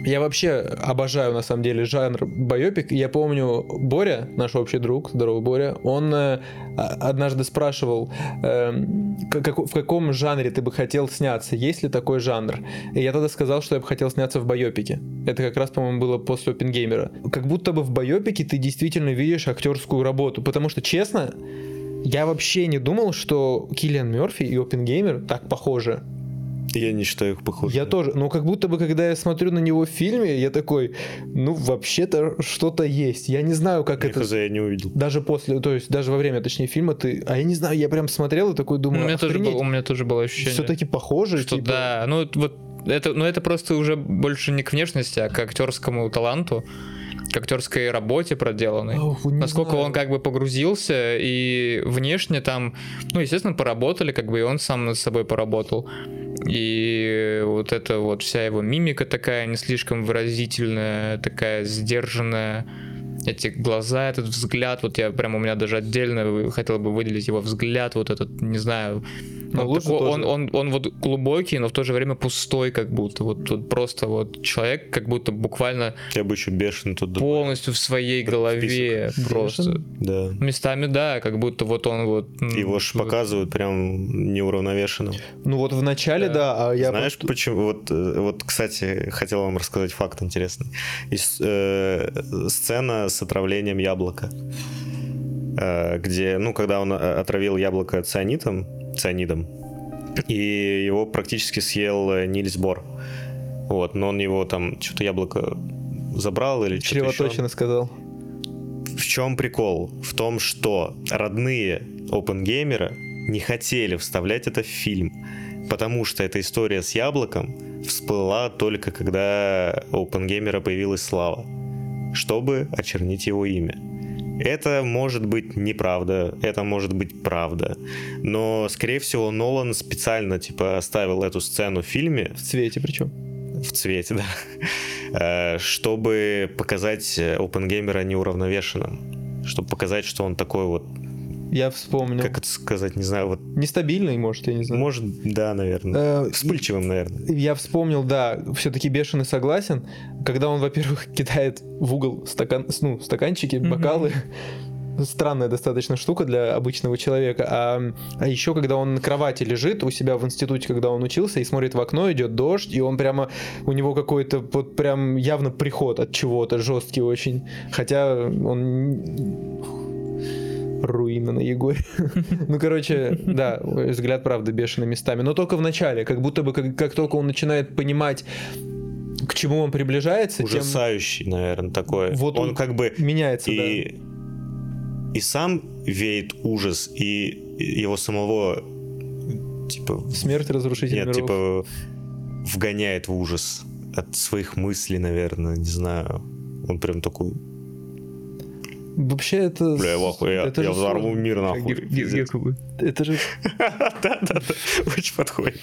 Speaker 3: я вообще обожаю, на самом деле, жанр байопик. Я помню, Боря, наш общий друг, здоровый Боря, он э, а- однажды спрашивал, как- как- в каком жанре ты бы хотел сняться, есть ли такой жанр? И я тогда сказал, что я бы хотел сняться в байопике. Это как раз, по-моему, было после Опенгеймера. Как будто бы в байопике ты действительно видишь актерскую работу. Потому что, честно, я вообще не думал, что Киллиан Мерфи и Опенгеймер так похожи.
Speaker 2: Я не считаю их похожими.
Speaker 3: Я тоже. Но как будто бы, когда я смотрю на него в фильме, я такой, ну, вообще-то что-то есть. Я не знаю, как
Speaker 2: Я
Speaker 3: это...
Speaker 2: хз, я не увидел.
Speaker 3: Даже после, то есть даже во время, точнее, фильма ты... А я не знаю, я прям смотрел и такой
Speaker 1: У
Speaker 3: думаю,
Speaker 1: меня, тоже было, у меня тоже было ощущение.
Speaker 3: все-таки похоже.
Speaker 1: что
Speaker 3: типа,
Speaker 1: да, ну вот это, ну это просто уже больше не к внешности, а к актерскому таланту, к актерской работе проделанной.
Speaker 3: ох,
Speaker 1: Насколько
Speaker 3: знаю.
Speaker 1: он как бы погрузился и внешне там, ну, естественно, поработали, как бы и он сам над собой поработал. И вот эта вот вся его мимика такая не слишком выразительная, такая сдержанная. Эти глаза, этот взгляд, вот я прям у меня даже отдельно хотел бы выделить его взгляд, вот этот, не знаю,
Speaker 3: Ну,
Speaker 1: он,
Speaker 3: лучше
Speaker 1: такой-
Speaker 3: тоже.
Speaker 1: он, он, он вот глубокий, но в то же время пустой, как будто. Вот тут просто вот человек, как будто буквально
Speaker 2: Я бы еще бешеный тут
Speaker 1: полностью в своей голове
Speaker 3: список.
Speaker 1: просто.
Speaker 2: Да.
Speaker 1: Местами, да, как будто вот он вот...
Speaker 2: Его ж
Speaker 1: вот-
Speaker 2: показывают прям неуравновешенным.
Speaker 3: Ну вот в начале,
Speaker 1: Да.
Speaker 3: да, а я...
Speaker 2: Знаешь,
Speaker 3: просто-
Speaker 2: почему? Вот, э, вот, кстати, хотел вам рассказать факт интересный. Есть, э, сцена с отравлением яблока, э, где, ну, когда он э, отравил яблоко цианитом, цианидом, и его практически съел э, Нильс Бор. Вот, но он его там, что-то яблоко забрал или что-то.
Speaker 3: Чревоточина сказал.
Speaker 2: В чем прикол? В том, что родные опенгеймера не хотели вставлять это в фильм, потому что эта история с яблоком всплыла только когда у опенгеймера появилась слава, чтобы очернить его имя. Это может быть неправда, это может быть правда, но, скорее всего, Нолан специально, типа, оставил эту сцену в фильме,
Speaker 3: В цвете причем.
Speaker 2: в цвете, *laughs* да, э, чтобы показать опенгеймера неуравновешенным, чтобы показать, что он такой вот,
Speaker 3: Я вспомнил.
Speaker 2: как это сказать, не знаю, вот,
Speaker 3: Нестабильный, может, я не знаю.
Speaker 2: может, да, наверное,
Speaker 3: Э,
Speaker 2: вспыльчивым, наверное.
Speaker 3: Я вспомнил, да, все-таки бешеный согласен, когда он, во-первых, *laughs* кидает в угол стакан, ну, стаканчики, бокалы. странная достаточно штука для обычного человека. А, а еще, когда он на кровати лежит у себя в институте, когда он учился, и смотрит в окно, идет дождь, и он прямо, у него какой-то вот прям явно приход от чего-то, жесткий очень. Хотя он руина на Егоре. *laughs* ну, короче, да, взгляд, правда, бешеный местами. Но только в начале, как будто бы, как, как только он начинает понимать, к чему он приближается,
Speaker 2: Ужасающий, тем... наверное, такой.
Speaker 3: Вот он,
Speaker 2: он как бы...
Speaker 3: Меняется,
Speaker 2: и...
Speaker 3: да.
Speaker 2: И сам веет ужас, и его самого типа...
Speaker 3: Смерть разрушителя
Speaker 2: Нет,
Speaker 3: миров.
Speaker 2: типа вгоняет в ужас от своих мыслей, наверное, не знаю. Он прям такой
Speaker 3: Вообще это...
Speaker 2: Бля, я, я,
Speaker 3: это
Speaker 2: я взорву мир нахуй.
Speaker 3: Это же, *laughs*
Speaker 2: Да-да-да, очень подходит.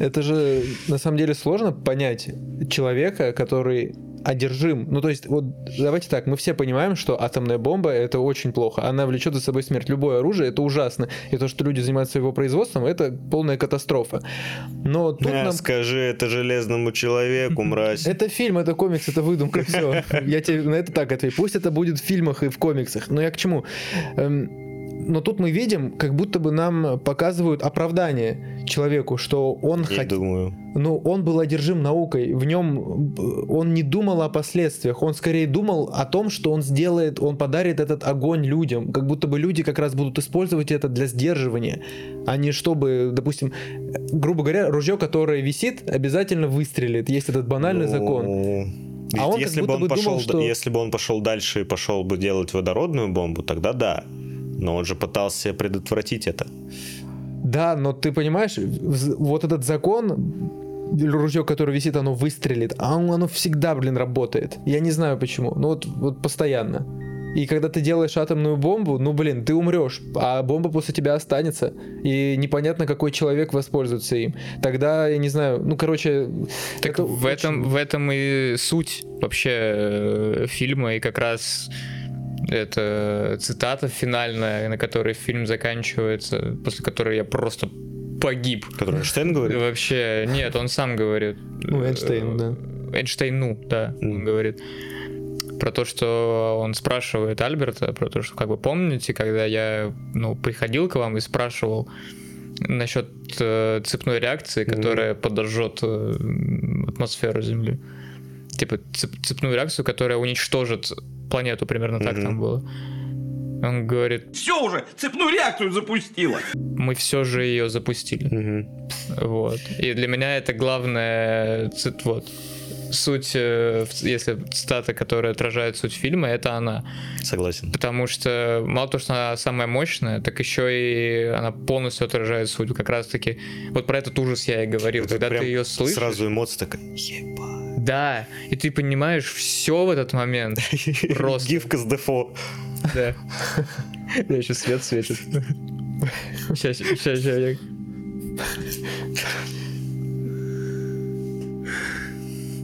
Speaker 3: это же на самом деле сложно понять человека, который одержим. Ну, то есть, вот давайте так, мы все понимаем, что атомная бомба это очень плохо. Она влечет за собой смерть. Любое оружие это ужасно. И то, что люди занимаются его производством, это полная катастрофа. Но тут
Speaker 2: А,
Speaker 3: нам...
Speaker 2: Скажи это железному человеку, мразь.
Speaker 3: Это фильм, это комикс, это выдумка, все. *laughs* Я тебе на это так отвечу. Пусть это будет в фильмах и в комиксах. Но я к чему? Но тут мы видим, как будто бы нам показывают оправдание человеку, что он хотел...
Speaker 2: думаю.
Speaker 3: Ну, он был одержим наукой. В нем он не думал о последствиях. Он скорее думал о том, что он сделает, он подарит этот огонь людям. Как будто бы люди как раз будут использовать это для сдерживания, а не чтобы, допустим, грубо говоря, ружье, которое висит, обязательно выстрелит. Есть этот банальный
Speaker 2: Ну,
Speaker 3: закон.
Speaker 2: ведь
Speaker 3: А он
Speaker 2: если бы он пошел,
Speaker 3: думал, что-
Speaker 2: если бы он пошел дальше и пошел бы делать водородную бомбу, тогда да. Но он же пытался предотвратить это.
Speaker 3: Да, но ты понимаешь, вот этот закон, ружье, которое висит, оно выстрелит, а оно, всегда, блин, работает. Я не знаю почему, но вот, вот постоянно. И когда ты делаешь атомную бомбу, ну блин, ты умрешь, а бомба после тебя останется. И непонятно, какой человек воспользуется им. Тогда, я не знаю, ну короче...
Speaker 1: Так
Speaker 3: это
Speaker 1: в этом,
Speaker 3: очень-
Speaker 1: в этом и суть вообще э, фильма, и как раз это цитата финальная, на которой фильм заканчивается, после которой я просто погиб.
Speaker 2: Который Эйнштейн говорит?
Speaker 1: Вообще, нет, он сам говорит.
Speaker 3: Ну, Эйнштейн, да.
Speaker 1: Эйнштейн, ну, да, он
Speaker 2: Мгм.
Speaker 1: говорит. Про то, что он спрашивает Альберта, про то, что, как вы помните, когда я, ну, приходил к вам и спрашивал насчет э, цепной реакции, которая подожжет э, атмосферу Земли. Типа цеп- цепную реакцию, которая уничтожит планету, примерно так
Speaker 2: Мгм.
Speaker 1: там было. Он говорит,
Speaker 4: Все уже, цепную реакцию запустила.
Speaker 1: мы все же ее запустили.
Speaker 2: Мгм.
Speaker 1: Вот. И для меня это главное, цит- вот, суть, э, если цитата, которая отражает суть фильма, это она.
Speaker 2: Согласен.
Speaker 1: Потому что мало того, что она самая мощная, так еще и она полностью отражает суть. Как раз таки, вот про этот ужас я и говорил.
Speaker 2: Это
Speaker 1: Когда ты ее слышишь,
Speaker 2: Сразу эмоция такая, ебать.
Speaker 1: Да, и ты понимаешь все в этот момент. *laughs* Просто.
Speaker 2: Гифка с дефо.
Speaker 1: Да. Я сейчас свет светит. Сейчас, сейчас, сейчас.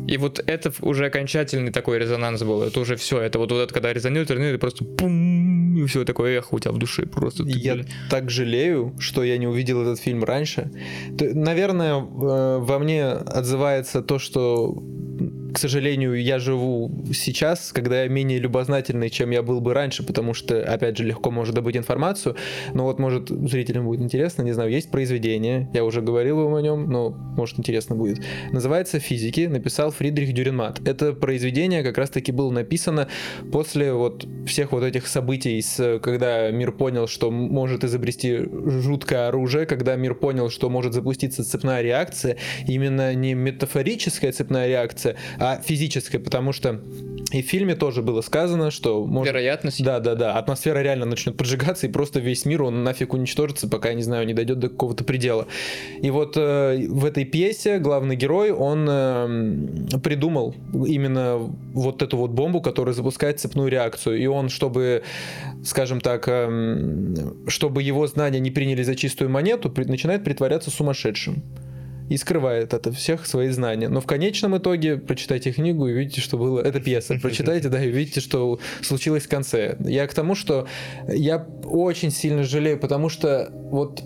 Speaker 1: И вот это уже окончательный такой резонанс был. Это уже все. Это вот, вот это, когда резонирует, резонирует, и просто пум, и все такое эхо у тебя в душе. Просто ты,
Speaker 3: Я
Speaker 1: блин.
Speaker 3: так жалею, что я не увидел этот фильм раньше. То- Наверное, э, во мне отзывается то, что, к сожалению, я живу сейчас, когда я менее любознательный, чем я был бы раньше, потому что, опять же, легко можно добыть информацию. Но вот, может, зрителям будет интересно, не знаю, есть произведение, я уже говорил вам о нем, но, может, интересно будет. Называется «Физики», написал Фридрих Дюренмат. Это произведение как раз-таки было написано после вот всех вот этих событий, с, когда мир понял, что может изобрести жуткое оружие, когда мир понял, что может запуститься цепная реакция, именно не метафорическая цепная реакция, а физическая, потому что и в фильме тоже было сказано, что может...
Speaker 1: Вероятность.
Speaker 3: Да, да, да. Атмосфера реально начнет поджигаться, и просто весь мир, он нафиг уничтожится, пока, я не знаю, не дойдет до какого-то предела. И вот э, в этой пьесе главный герой, он э, придумал именно вот эту вот бомбу, которая запускает цепную реакцию. И он, чтобы, скажем так, э, чтобы его знания не приняли за чистую монету, при- начинает притворяться сумасшедшим и скрывает от всех свои знания. Но в конечном итоге прочитайте книгу и видите, что было... Это пьеса. *laughs* Прочитайте, да, и увидите, что случилось в конце. Я к тому, что я очень сильно жалею, потому что вот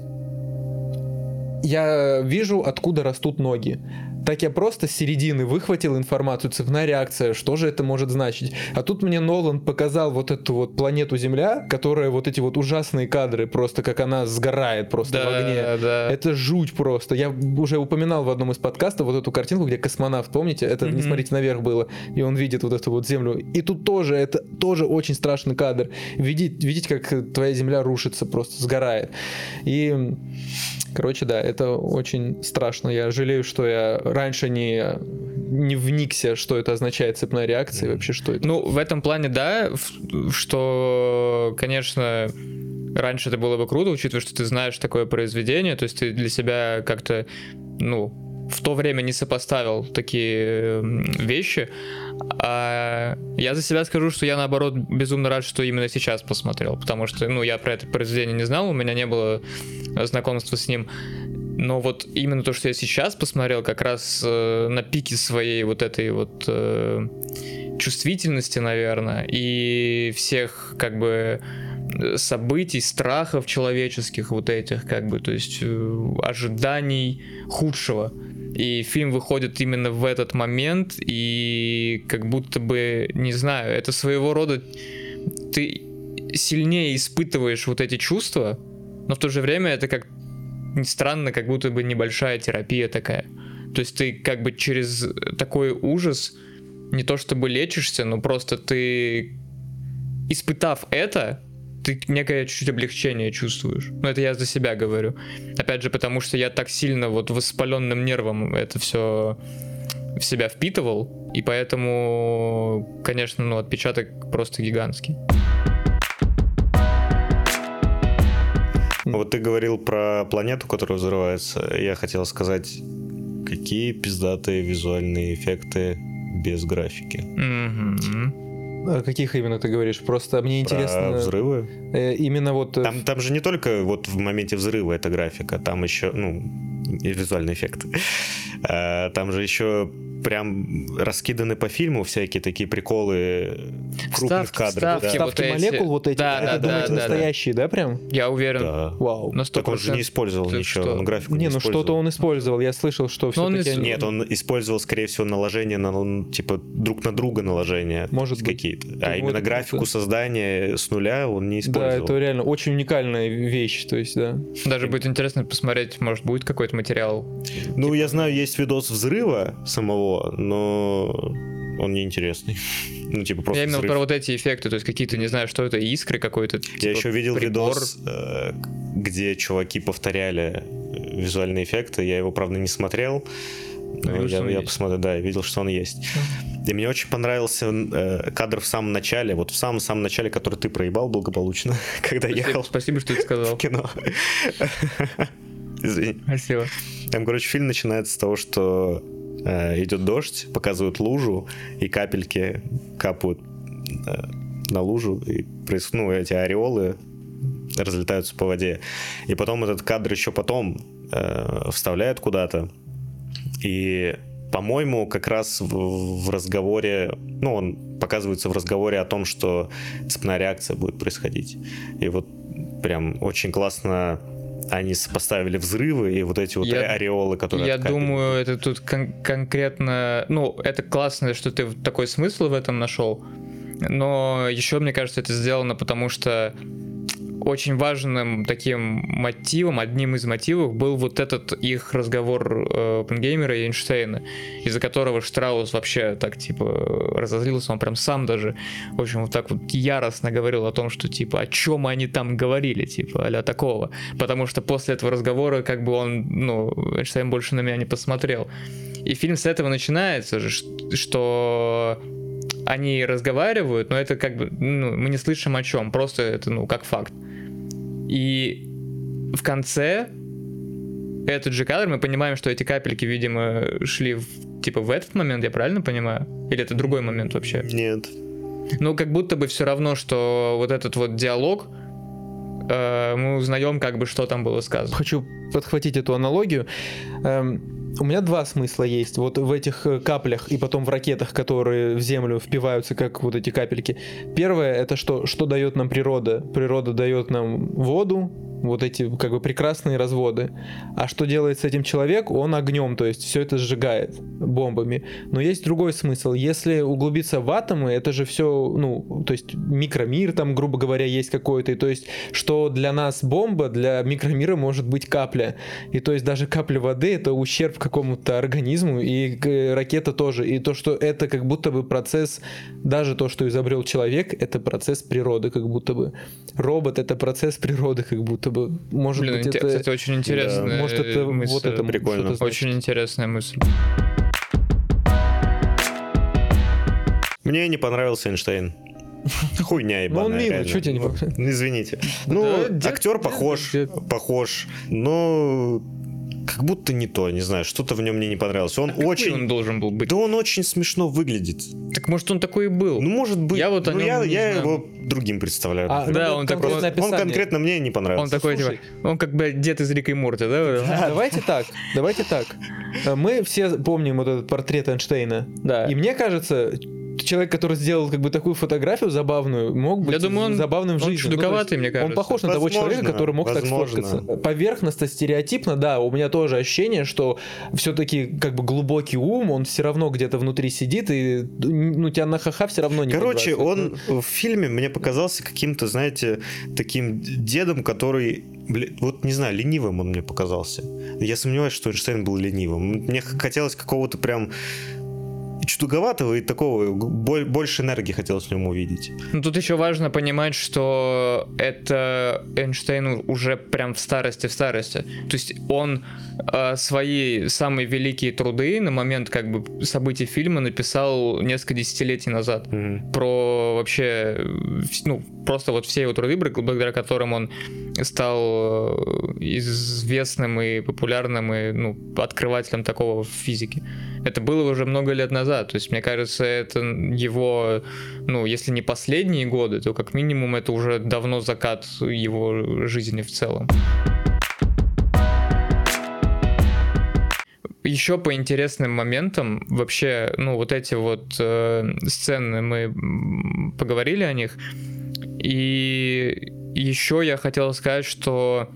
Speaker 3: я вижу, откуда растут ноги. Так я просто с середины выхватил информацию, цепная реакция, что же это может значить. А тут мне Нолан показал вот эту вот планету Земля, которая вот эти вот ужасные кадры, просто как она сгорает просто в огне.
Speaker 1: Да, да.
Speaker 3: Это жуть просто. Я уже упоминал в одном из подкастов вот эту картинку, где космонавт, помните? Это не
Speaker 1: Мгм.
Speaker 3: смотрите наверх было, и он видит вот эту вот землю. И тут тоже это тоже очень страшный кадр. Видеть, видеть, как твоя земля рушится, просто сгорает. И Короче, да, это очень страшно. Я жалею, что я раньше не, не вникся, что это означает цепная реакция и вообще, что это.
Speaker 1: Ну, в этом плане, да, что, конечно, раньше это было бы круто, учитывая, что ты знаешь такое произведение, то есть ты для себя как-то, ну, в то время не сопоставил такие вещи. А я за себя скажу, что я наоборот безумно рад, что именно сейчас посмотрел, потому что, ну, я про это произведение не знал, у меня не было знакомства с ним. Но вот именно то, что я сейчас посмотрел, как раз э, на пике своей вот этой вот э, чувствительности, наверное, и всех как бы событий, страхов человеческих вот этих, как бы, то есть э, ожиданий худшего. И фильм выходит именно в этот момент, и как будто бы, не знаю, это своего рода ты сильнее испытываешь вот эти чувства, но в то же время это как ни странно, как будто бы небольшая терапия такая. То есть ты как бы через такой ужас не то чтобы лечишься, но просто ты, испытав это, ты некое чуть-чуть облегчение чувствуешь. Ну, это я за себя говорю. Опять же, потому что я так сильно вот воспаленным нервом это все в себя впитывал, и поэтому, конечно, ну, отпечаток просто гигантский.
Speaker 2: Вот ты говорил про планету, которая взрывается. Я хотел сказать, какие пиздатые визуальные эффекты без графики.
Speaker 1: Мгм.
Speaker 3: О каких именно ты говоришь? Просто мне
Speaker 2: Про
Speaker 3: интересно.
Speaker 2: взрывы.
Speaker 3: Э, именно вот. э,
Speaker 2: Там, там же не только вот в моменте взрыва эта графика, там еще, ну, и визуальный эффект. А, Там же еще прям раскиданы по фильму всякие такие приколы крупных
Speaker 1: Вставки,
Speaker 2: кадров.
Speaker 1: вставки,
Speaker 2: да.
Speaker 3: Вставки
Speaker 1: вот эти.
Speaker 3: молекул вот эти.
Speaker 1: Да,
Speaker 3: это
Speaker 1: да,
Speaker 3: думаете
Speaker 1: да, да,
Speaker 3: настоящие, да, прям?
Speaker 1: Я уверен.
Speaker 2: Да.
Speaker 3: Вау.
Speaker 1: На 100%.
Speaker 2: Так он же не использовал
Speaker 1: Ты
Speaker 2: ничего,
Speaker 1: что?
Speaker 2: он графику
Speaker 3: Не,
Speaker 2: не
Speaker 3: ну
Speaker 2: использовал.
Speaker 3: что-то он использовал. Я слышал, что
Speaker 1: он
Speaker 3: все-таки...
Speaker 2: Нет, он использовал, скорее всего, наложение на, ну, типа, друг на друга наложения.
Speaker 3: Может быть.
Speaker 2: какие-то. А именно графику создания с нуля он не
Speaker 3: Да, это реально очень уникальная вещь, то есть, да.
Speaker 1: Даже будет интересно посмотреть, может, будет какой-то материал.
Speaker 2: Ну, я знаю, есть видос взрыва самого, но он неинтересный. *laughs* Ну, типа, просто
Speaker 1: я именно
Speaker 2: взрыв.
Speaker 1: про вот эти эффекты, то есть какие-то, не знаю, что это, искры какой-то.
Speaker 2: Я
Speaker 1: типа
Speaker 2: еще видел
Speaker 1: прибор.
Speaker 2: видос, э, где чуваки повторяли э, визуальные эффекты. Я его, правда, не смотрел.
Speaker 1: Что
Speaker 2: я, я
Speaker 1: есть.
Speaker 2: посмотрел, да, я видел, что он есть. И мне очень понравился э, кадр в самом начале, вот в самом-самом начале, который ты проебал благополучно, *laughs* когда
Speaker 1: Спасибо,
Speaker 2: ехал
Speaker 1: спасибо, что ты *laughs*
Speaker 2: в
Speaker 1: сказал.
Speaker 2: кино. *laughs* Извини.
Speaker 1: Спасибо.
Speaker 2: Там, короче, фильм начинается с того, что э, идет дождь, показывают лужу, и капельки капают э, на лужу, и проис- ну, эти ореолы разлетаются по воде. И потом этот кадр еще потом э, вставляют куда-то. И, по-моему, как раз в, в разговоре, ну, он показывается в разговоре о том, что цепная реакция будет происходить. И вот прям очень классно они сопоставили взрывы и вот эти вот
Speaker 1: Я-
Speaker 2: ореолы, которые...
Speaker 1: Я думаю, это тут кон- конкретно... Ну, это классно, что ты такой смысл в этом нашел. Но еще, мне кажется, это сделано потому, что очень важным таким мотивом, одним из мотивов был вот этот их разговор э, Оппенгеймера и Эйнштейна, из-за которого Штраус вообще так, типа, разозлился, он прям сам даже, в общем, вот так вот яростно говорил о том, что, типа, о чем они там говорили, типа, а такого. Потому что после этого разговора, как бы он, ну, Эйнштейн больше на меня не посмотрел. И фильм с этого начинается же, что они разговаривают, но это как бы, ну, мы не слышим о чем, просто это, ну, как факт. И в конце этот же кадр, мы понимаем, что эти капельки, видимо, шли в, типа в этот момент, я правильно понимаю? Или это другой момент вообще?
Speaker 2: Нет.
Speaker 1: Ну, как будто бы все равно, что вот этот вот диалог, э, мы узнаем, как бы, что там было сказано.
Speaker 3: Хочу подхватить эту аналогию. Эм, у меня два смысла есть. Вот в этих э, каплях и потом в ракетах, которые в землю впиваются, как вот эти капельки. Первое, это что, что дает нам природа? Природа дает нам воду, вот эти как бы прекрасные разводы. А что делает с этим человек? Он огнем, то есть все это сжигает бомбами. Но есть другой смысл. Если углубиться в атомы, это же все, ну, то есть микромир там, грубо говоря, есть какой-то. И то есть, что для нас бомба, для микромира может быть капля. И то есть даже капля воды это ущерб какому-то организму, и э, ракета тоже. И то, что это как будто бы процесс, даже то, что изобрел человек, это процесс природы, как будто бы. Робот это процесс природы, как будто бы. Может
Speaker 1: Блин,
Speaker 3: быть, это...
Speaker 1: кстати, очень интересная
Speaker 3: Может, это
Speaker 1: мысль.
Speaker 3: вот это
Speaker 2: прикольно.
Speaker 1: Очень интересная мысль.
Speaker 2: Мне не понравился Эйнштейн. *laughs* Хуйня
Speaker 3: Ну, он
Speaker 2: ебаная.
Speaker 3: милый, чё тебе не
Speaker 2: Ну,
Speaker 3: понравилось?
Speaker 2: Извините. Ну,
Speaker 3: Да, дед-
Speaker 2: актер похож, похож, но как будто не то, не знаю, что-то в нем мне не понравилось. Он
Speaker 1: Какой
Speaker 2: очень...
Speaker 1: он должен был быть?
Speaker 2: Да он очень смешно выглядит.
Speaker 1: Так может он такой и был?
Speaker 2: Ну, может быть.
Speaker 1: Я вот о
Speaker 2: ну,
Speaker 1: нем
Speaker 2: я,
Speaker 1: не
Speaker 2: я
Speaker 1: знаю.
Speaker 2: его другим представляю.
Speaker 3: А,
Speaker 1: Да,
Speaker 3: надо
Speaker 1: он такой-
Speaker 2: он, он конкретно мне не понравился.
Speaker 1: он такой,
Speaker 3: слушай.
Speaker 1: типа, он как бы дед из Рика и Морти, да?
Speaker 3: Давайте так, давайте так. Мы все помним вот этот портрет Эйнштейна.
Speaker 1: Да.
Speaker 3: И мне кажется, человек, который сделал как бы такую фотографию забавную, мог быть
Speaker 1: Я думаю, он-
Speaker 3: забавным в
Speaker 1: он
Speaker 3: жизни. Ну,
Speaker 1: чудаковатый,
Speaker 3: то есть
Speaker 1: мне кажется.
Speaker 3: Он похож на того
Speaker 2: Возможно,
Speaker 3: человека, который мог
Speaker 2: возможно.
Speaker 3: так сфоткаться. Поверхностно, стереотипно, да, у меня тоже ощущение, что все-таки как бы глубокий ум, он все равно где-то внутри сидит, и ну тебя на ха-ха все равно не
Speaker 2: Короче, он в фильме мне показался каким-то, знаете, таким дедом, который, вот не знаю, ленивым он мне показался. Я сомневаюсь, что Эйнштейн был ленивым. Мне хотелось какого-то прям чудаковатого и такого, боль- больше энергии хотелось в нем увидеть.
Speaker 1: Ну, тут еще важно понимать, что это Эйнштейн уже прям в старости, в старости. То есть он э, свои самые великие труды на момент как бы событий фильма написал несколько десятилетий назад.
Speaker 2: Мгм.
Speaker 1: Про вообще, э, ну, просто вот все его труды, бл- благодаря которым он стал э, известным и популярным, и, ну, открывателем такого в физике. Это было уже много лет назад. То есть, мне кажется, это его, ну, если не последние годы, то как минимум это уже давно закат его жизни в целом. Еще по интересным моментам, вообще, ну, вот эти вот э, сцены, мы поговорили о них. И еще я хотел сказать, что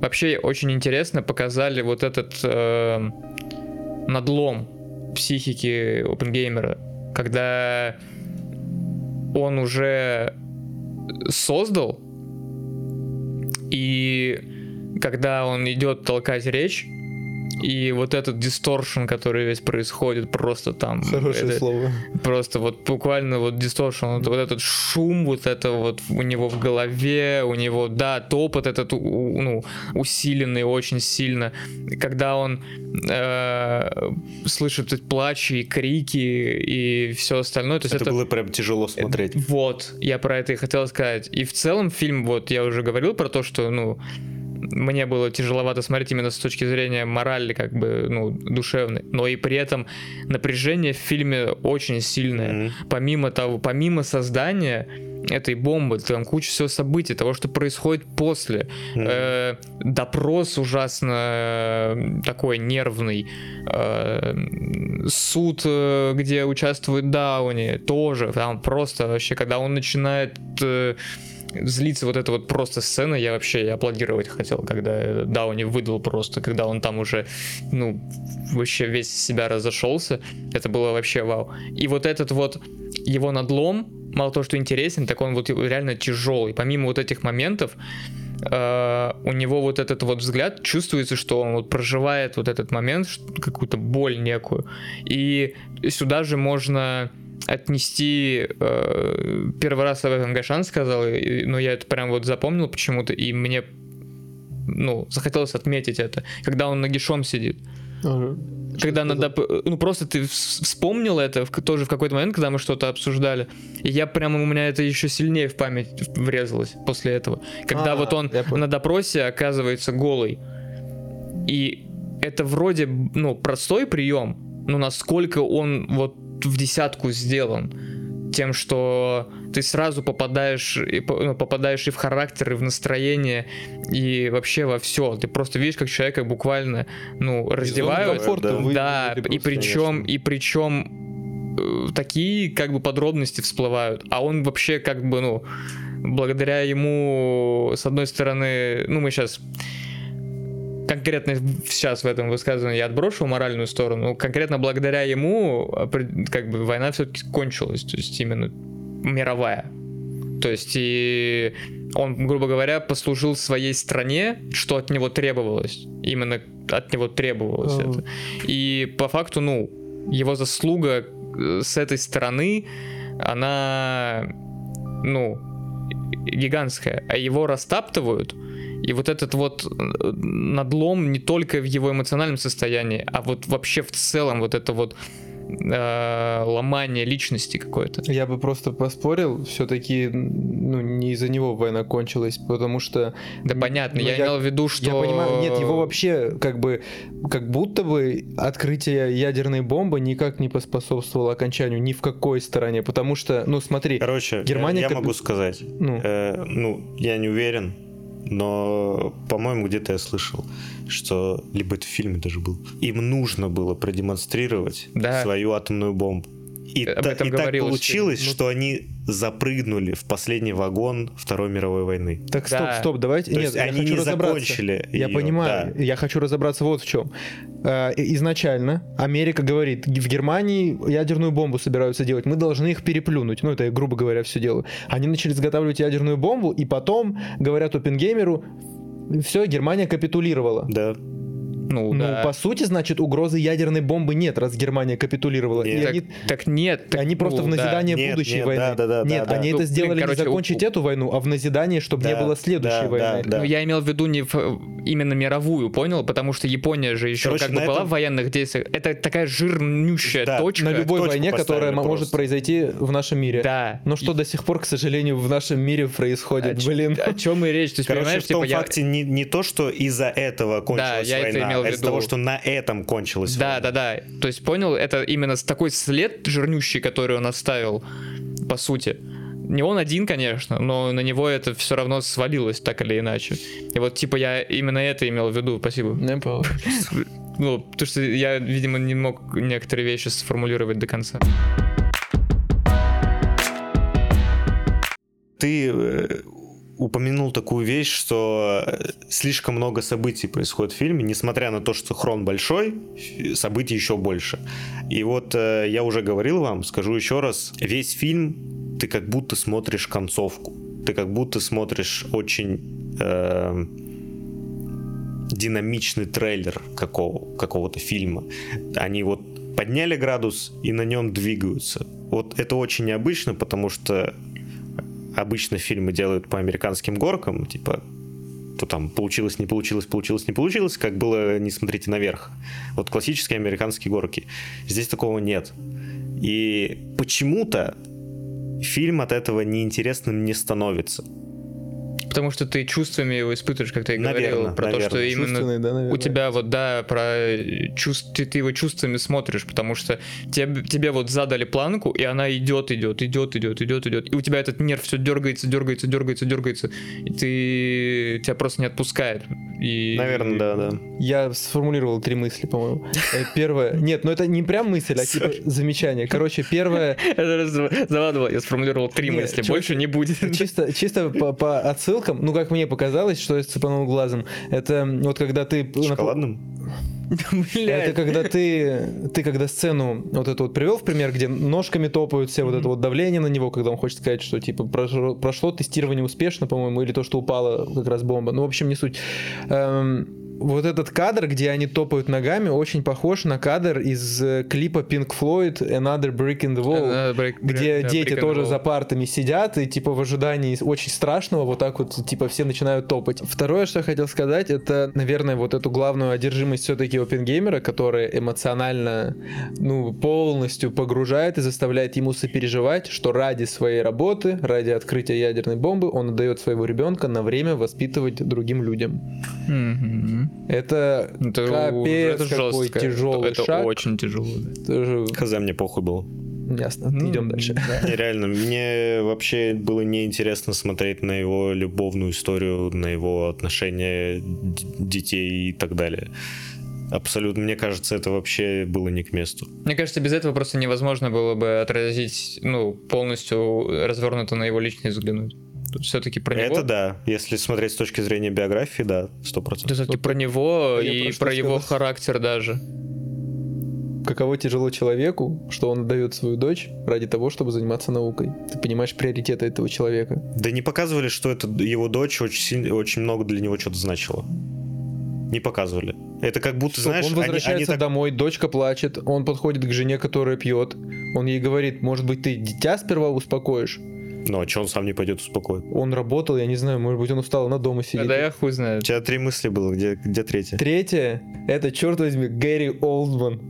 Speaker 1: вообще очень интересно показали вот этот э, надлом психики опенгеймера, когда он уже создал, и когда он идет толкать речь, и вот этот дисторшн, который весь происходит, просто там...
Speaker 3: Хорошее
Speaker 1: это-
Speaker 3: слово.
Speaker 1: Просто вот буквально вот дисторшн, вот, вот этот шум, вот это вот у него в голове, у него, да, топот этот, ну, усиленный очень сильно. Когда он э, слышит эти плачи и крики и все остальное, то есть
Speaker 2: Это,
Speaker 1: это...
Speaker 2: было прям тяжело смотреть.
Speaker 1: Вот, я про это и хотел сказать. И в целом фильм, вот я уже говорил про то, что, ну, мне было тяжеловато смотреть именно с точки зрения морали, как бы, ну, душевной. Но и при этом напряжение в фильме очень сильное.
Speaker 2: Мгм.
Speaker 1: Помимо того, помимо создания этой бомбы, там куча всего событий, того, что происходит после.
Speaker 2: Мгм.
Speaker 1: Э, допрос ужасно э, такой нервный. Э, суд, э, где участвует Дауни, тоже. Там просто вообще, когда он начинает э, злиться, вот эта вот просто сцена, я вообще я аплодировать хотел, когда Дауни выдал просто, когда он там уже, ну, вообще весь себя разошелся. Это было вообще вау. И вот этот вот его надлом, мало того, что интересен, так он вот реально тяжелый. Помимо вот этих моментов, э, у него вот этот вот взгляд чувствуется, что он вот проживает вот этот момент, какую-то боль некую. И сюда же можно отнести э, первый раз об этом Гашан сказал, и- но я это прям вот запомнил почему-то, и мне ну, захотелось отметить это, когда он нагишом сидит. Когда надо, ну просто ты вс- вспомнил это в- тоже в какой-то момент, когда мы что-то обсуждали, и я прямо у меня это еще сильнее в память врезалось после этого, когда
Speaker 3: А,
Speaker 1: вот он на допросе оказывается голый, и это вроде ну простой прием, но насколько он вот в десятку сделан тем, что ты сразу попадаешь, и ну, попадаешь и в характер, и в настроение, и вообще во все. Ты просто видишь, как человека буквально, ну, раздевают.
Speaker 2: да.
Speaker 1: Да, и причем,
Speaker 3: конечно.
Speaker 1: и причем э, такие как бы подробности всплывают, а он вообще как бы, ну, благодаря ему, с одной стороны, ну мы сейчас конкретно сейчас в этом высказывании я отброшу моральную сторону, конкретно благодаря ему как бы война все-таки кончилась, то есть именно мировая. То есть и он, грубо говоря, послужил своей стране, что от него требовалось. Именно от него требовалось это. И по факту, ну, его заслуга э, с этой стороны, она, ну, гигантская. А его растаптывают, и вот этот вот э, надлом не только в его эмоциональном состоянии, а вот вообще в целом вот это вот э, ломание личности какое-то.
Speaker 3: Я бы просто поспорил, все-таки ну, не из-за него война кончилась, потому что...
Speaker 1: Да понятно, ну, я, я имел в виду, что...
Speaker 3: Я понимаю, нет, его вообще как бы, как будто бы открытие ядерной бомбы никак не поспособствовало окончанию ни в какой стороне, потому что, ну смотри...
Speaker 2: Короче, Германия... я, я могу сказать, ну, э, ну я не уверен, но, по-моему, где-то я слышал, что либо это в фильме даже был. Им нужно было продемонстрировать да. свою атомную бомбу. И, Об та, этом и так получилось, ну... что они запрыгнули в последний вагон Второй мировой войны.
Speaker 3: Так стоп, да. стоп, давайте.
Speaker 2: То
Speaker 3: Нет,
Speaker 2: я они
Speaker 3: хочу
Speaker 2: не закончили.
Speaker 3: Я ее, понимаю. Да. Я хочу разобраться вот в чем. Э, изначально Америка говорит, в Германии ядерную бомбу собираются делать, мы должны их переплюнуть. Ну, это я, грубо говоря, все делаю. Они начали изготавливать ядерную бомбу, и потом говорят Оппенгеймеру, все, Германия капитулировала.
Speaker 2: Да.
Speaker 3: Ну, ну да. по сути, значит, угрозы ядерной бомбы нет, раз Германия капитулировала.
Speaker 1: Нет.
Speaker 3: И
Speaker 1: так,
Speaker 3: они,
Speaker 1: так нет. Так,
Speaker 3: они ну, просто в назидание
Speaker 2: да.
Speaker 3: будущей
Speaker 2: нет,
Speaker 3: войны.
Speaker 2: Да, да, да,
Speaker 3: нет,
Speaker 2: да,
Speaker 3: они
Speaker 2: да.
Speaker 3: это
Speaker 1: ну,
Speaker 3: сделали
Speaker 1: блин, короче,
Speaker 3: не закончить
Speaker 1: у...
Speaker 3: эту войну, а в назидание, чтобы
Speaker 2: да,
Speaker 3: не было следующей
Speaker 2: да,
Speaker 3: войны.
Speaker 2: Да, да.
Speaker 1: Ну, я имел в виду не в, именно мировую, понял? Потому что Япония же еще короче, как бы этом... была в военных действиях. Это такая жирнющая
Speaker 3: да,
Speaker 1: точка.
Speaker 3: На любой войне, которая просто. может произойти в нашем мире.
Speaker 1: Да.
Speaker 3: Но что и... до сих пор, к сожалению, в нашем мире происходит, блин.
Speaker 1: О чем и речь? То есть,
Speaker 2: Короче, в том типа, факте я... не, не то, что из-за этого кончилась
Speaker 1: да, я
Speaker 2: война,
Speaker 1: это имел в
Speaker 2: а
Speaker 1: виду.
Speaker 2: из-за того, что на этом кончилась
Speaker 1: да, война. Да, да. То есть, понял, это именно такой след жирнющий, который он оставил, по сути. Не он один, конечно, но на него это все равно свалилось так или иначе. И вот, типа, я именно это имел в виду. Спасибо.
Speaker 3: Не *laughs*
Speaker 1: Ну, потому что я, видимо, не мог некоторые вещи сформулировать до конца.
Speaker 2: Ты э, упомянул такую вещь, что э, слишком много событий происходит в фильме, несмотря на то, что хрон большой, событий еще больше. И вот э, я уже говорил вам, скажу еще раз, весь фильм ты как будто смотришь концовку, ты как будто смотришь очень э, динамичный трейлер какого, какого-то фильма. Они вот подняли градус и на нем двигаются. Вот это очень необычно, потому что обычно фильмы делают по американским горкам, типа то там получилось, не получилось, получилось, не получилось, как было «Не смотрите наверх». Вот классические американские горки. Здесь такого нет. И почему-то фильм от этого неинтересным не становится.
Speaker 1: Потому что ты чувствами его испытываешь, как ты и наверное, говорил, про наверное. то, что именно
Speaker 3: да,
Speaker 1: у тебя вот, да, про чувств, ты, ты его чувствами смотришь, потому что тебе, тебе вот задали планку, и она идет, идет, идет, идет, идет, идет, и у тебя этот нерв все дергается, дергается, дергается, дергается, и ты тебя просто не отпускает. И...
Speaker 2: Наверное, да, да.
Speaker 3: Я сформулировал три мысли, по-моему. Э, первое, нет, ну это не прям мысль, а типа замечание. Короче, первое... *laughs*
Speaker 1: Завадывал, я сформулировал три мысли, больше не будет.
Speaker 3: Чисто, чисто по отсылкам ссылкам, ну, как мне показалось, что я цепанул глазом, это вот когда ты...
Speaker 2: Шоколадным? *laughs*
Speaker 3: Это когда ты, ты когда сцену вот эту вот привел в пример, где ножками топают все, вот это вот давление на него, когда он хочет сказать, что типа прошло, прошло тестирование успешно, по-моему, или то, что упала как раз бомба. Ну, в общем, не суть. Эм, вот этот кадр, где они топают ногами, очень похож на кадр из э, клипа Pink Floyd Another Brick in the Wall, break, где yeah, дети тоже за партами сидят и типа в ожидании очень страшного вот так вот типа все начинают топать. Второе, что я хотел сказать, это, наверное, вот эту главную одержимость все-таки опенгеймера, который эмоционально, ну, полностью погружает и заставляет ему сопереживать, что ради своей работы, ради открытия ядерной бомбы он отдает своего ребенка на время воспитывать другим людям.
Speaker 1: Mm-hmm.
Speaker 3: Это, это капец это какой жестко. тяжелый
Speaker 1: это,
Speaker 3: шаг.
Speaker 1: Это очень тяжело.
Speaker 3: Тоже...
Speaker 2: Хз, мне похуй был.
Speaker 3: Ясно, ну, идем дальше.
Speaker 2: Да. Реально, мне вообще было неинтересно смотреть на его любовную историю, на его отношения детей и так далее. Абсолютно, мне кажется, это вообще было не к месту.
Speaker 1: Мне кажется, без этого просто невозможно было бы отразить, ну, полностью развернуто на его личность взглянуть. Тут все-таки про него.
Speaker 2: Это да. Если смотреть с точки зрения биографии, да, сто
Speaker 1: Это
Speaker 2: процентов.
Speaker 1: все-таки про него
Speaker 3: я
Speaker 1: и
Speaker 3: про
Speaker 1: про его характер даже.
Speaker 3: Каково тяжело человеку, что он отдает свою дочь ради того, чтобы заниматься наукой. Ты понимаешь приоритеты этого человека.
Speaker 2: Да не показывали, что это его дочь очень сильно, очень много для него что-то значило. Не показывали. Это как будто,
Speaker 3: Стоп,
Speaker 2: знаешь,
Speaker 3: он
Speaker 2: они-
Speaker 3: возвращается
Speaker 2: они так-
Speaker 3: домой, дочка плачет, он подходит к жене, которая пьет. Он ей говорит, может быть, ты дитя сперва успокоишь?
Speaker 2: Ну, а что он сам не пойдет успокоит?
Speaker 3: Он работал, я не знаю, может быть, он устал, она дома сидит.
Speaker 1: да я хуй
Speaker 2: У
Speaker 1: знает.
Speaker 2: тебя три мысли было, где, где третья?
Speaker 3: Третье, это, черт возьми, Гэри Олдман.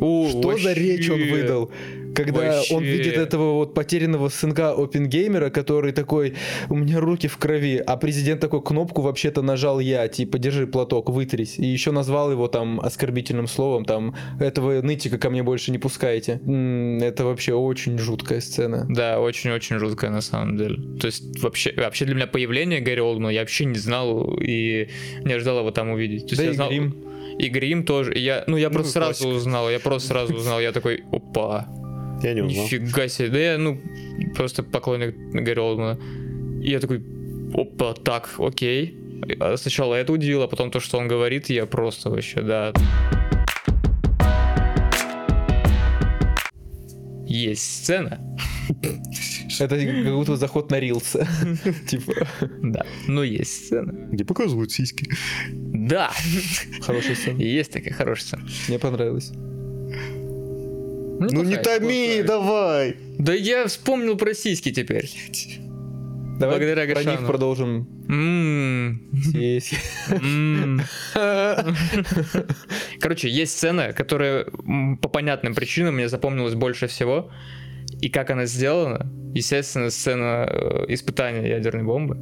Speaker 1: О,
Speaker 3: Что за речь он
Speaker 1: вообще.
Speaker 3: выдал? Когда
Speaker 1: Вообще.
Speaker 3: он видит этого вот потерянного сынка Опенгеймера, который такой, у меня руки в крови, а президент такой, кнопку вообще-то нажал я, типа, держи платок, вытрись. И еще назвал его там оскорбительным словом, там, этого нытика ко мне больше не пускайте. Это вообще очень жуткая сцена.
Speaker 1: Да, очень-очень жуткая на самом деле. То есть вообще, вообще для меня появление Гарри Олдмана я вообще не знал и не ожидал его там увидеть. То есть
Speaker 3: Да
Speaker 1: я
Speaker 3: и
Speaker 1: знал-
Speaker 3: Грим.
Speaker 1: И Грим тоже. Я, ну, я
Speaker 2: Ну,
Speaker 1: просто сразу
Speaker 2: классика.
Speaker 1: узнал, я просто сразу узнал. Я такой, опа,
Speaker 2: Я не узнал.
Speaker 1: нифига себе. Да я, ну, просто поклонник Гарри Олдмана. И я такой, опа, так, окей. А Сначала это удивило, а потом то, что он говорит, я просто вообще, да. Есть сцена,
Speaker 3: Это как будто заход на рилс. *laughs* Типа,
Speaker 1: да, но есть сцена.
Speaker 2: Где показывают сиськи.
Speaker 1: Да,
Speaker 3: хорошая сцена.
Speaker 1: есть такая хорошая сцена.
Speaker 3: Мне понравилось.
Speaker 2: Ну не
Speaker 1: Неплохая,
Speaker 2: томи,
Speaker 1: неплохая.
Speaker 2: давай!
Speaker 1: Да я вспомнил про сиськи теперь.
Speaker 3: Давай
Speaker 1: Благодаря
Speaker 3: про них продолжим. *laughs*
Speaker 1: Короче, есть сцена, которая по понятным причинам мне запомнилась больше всего. И как она сделана, естественно, сцена э, испытания ядерной бомбы.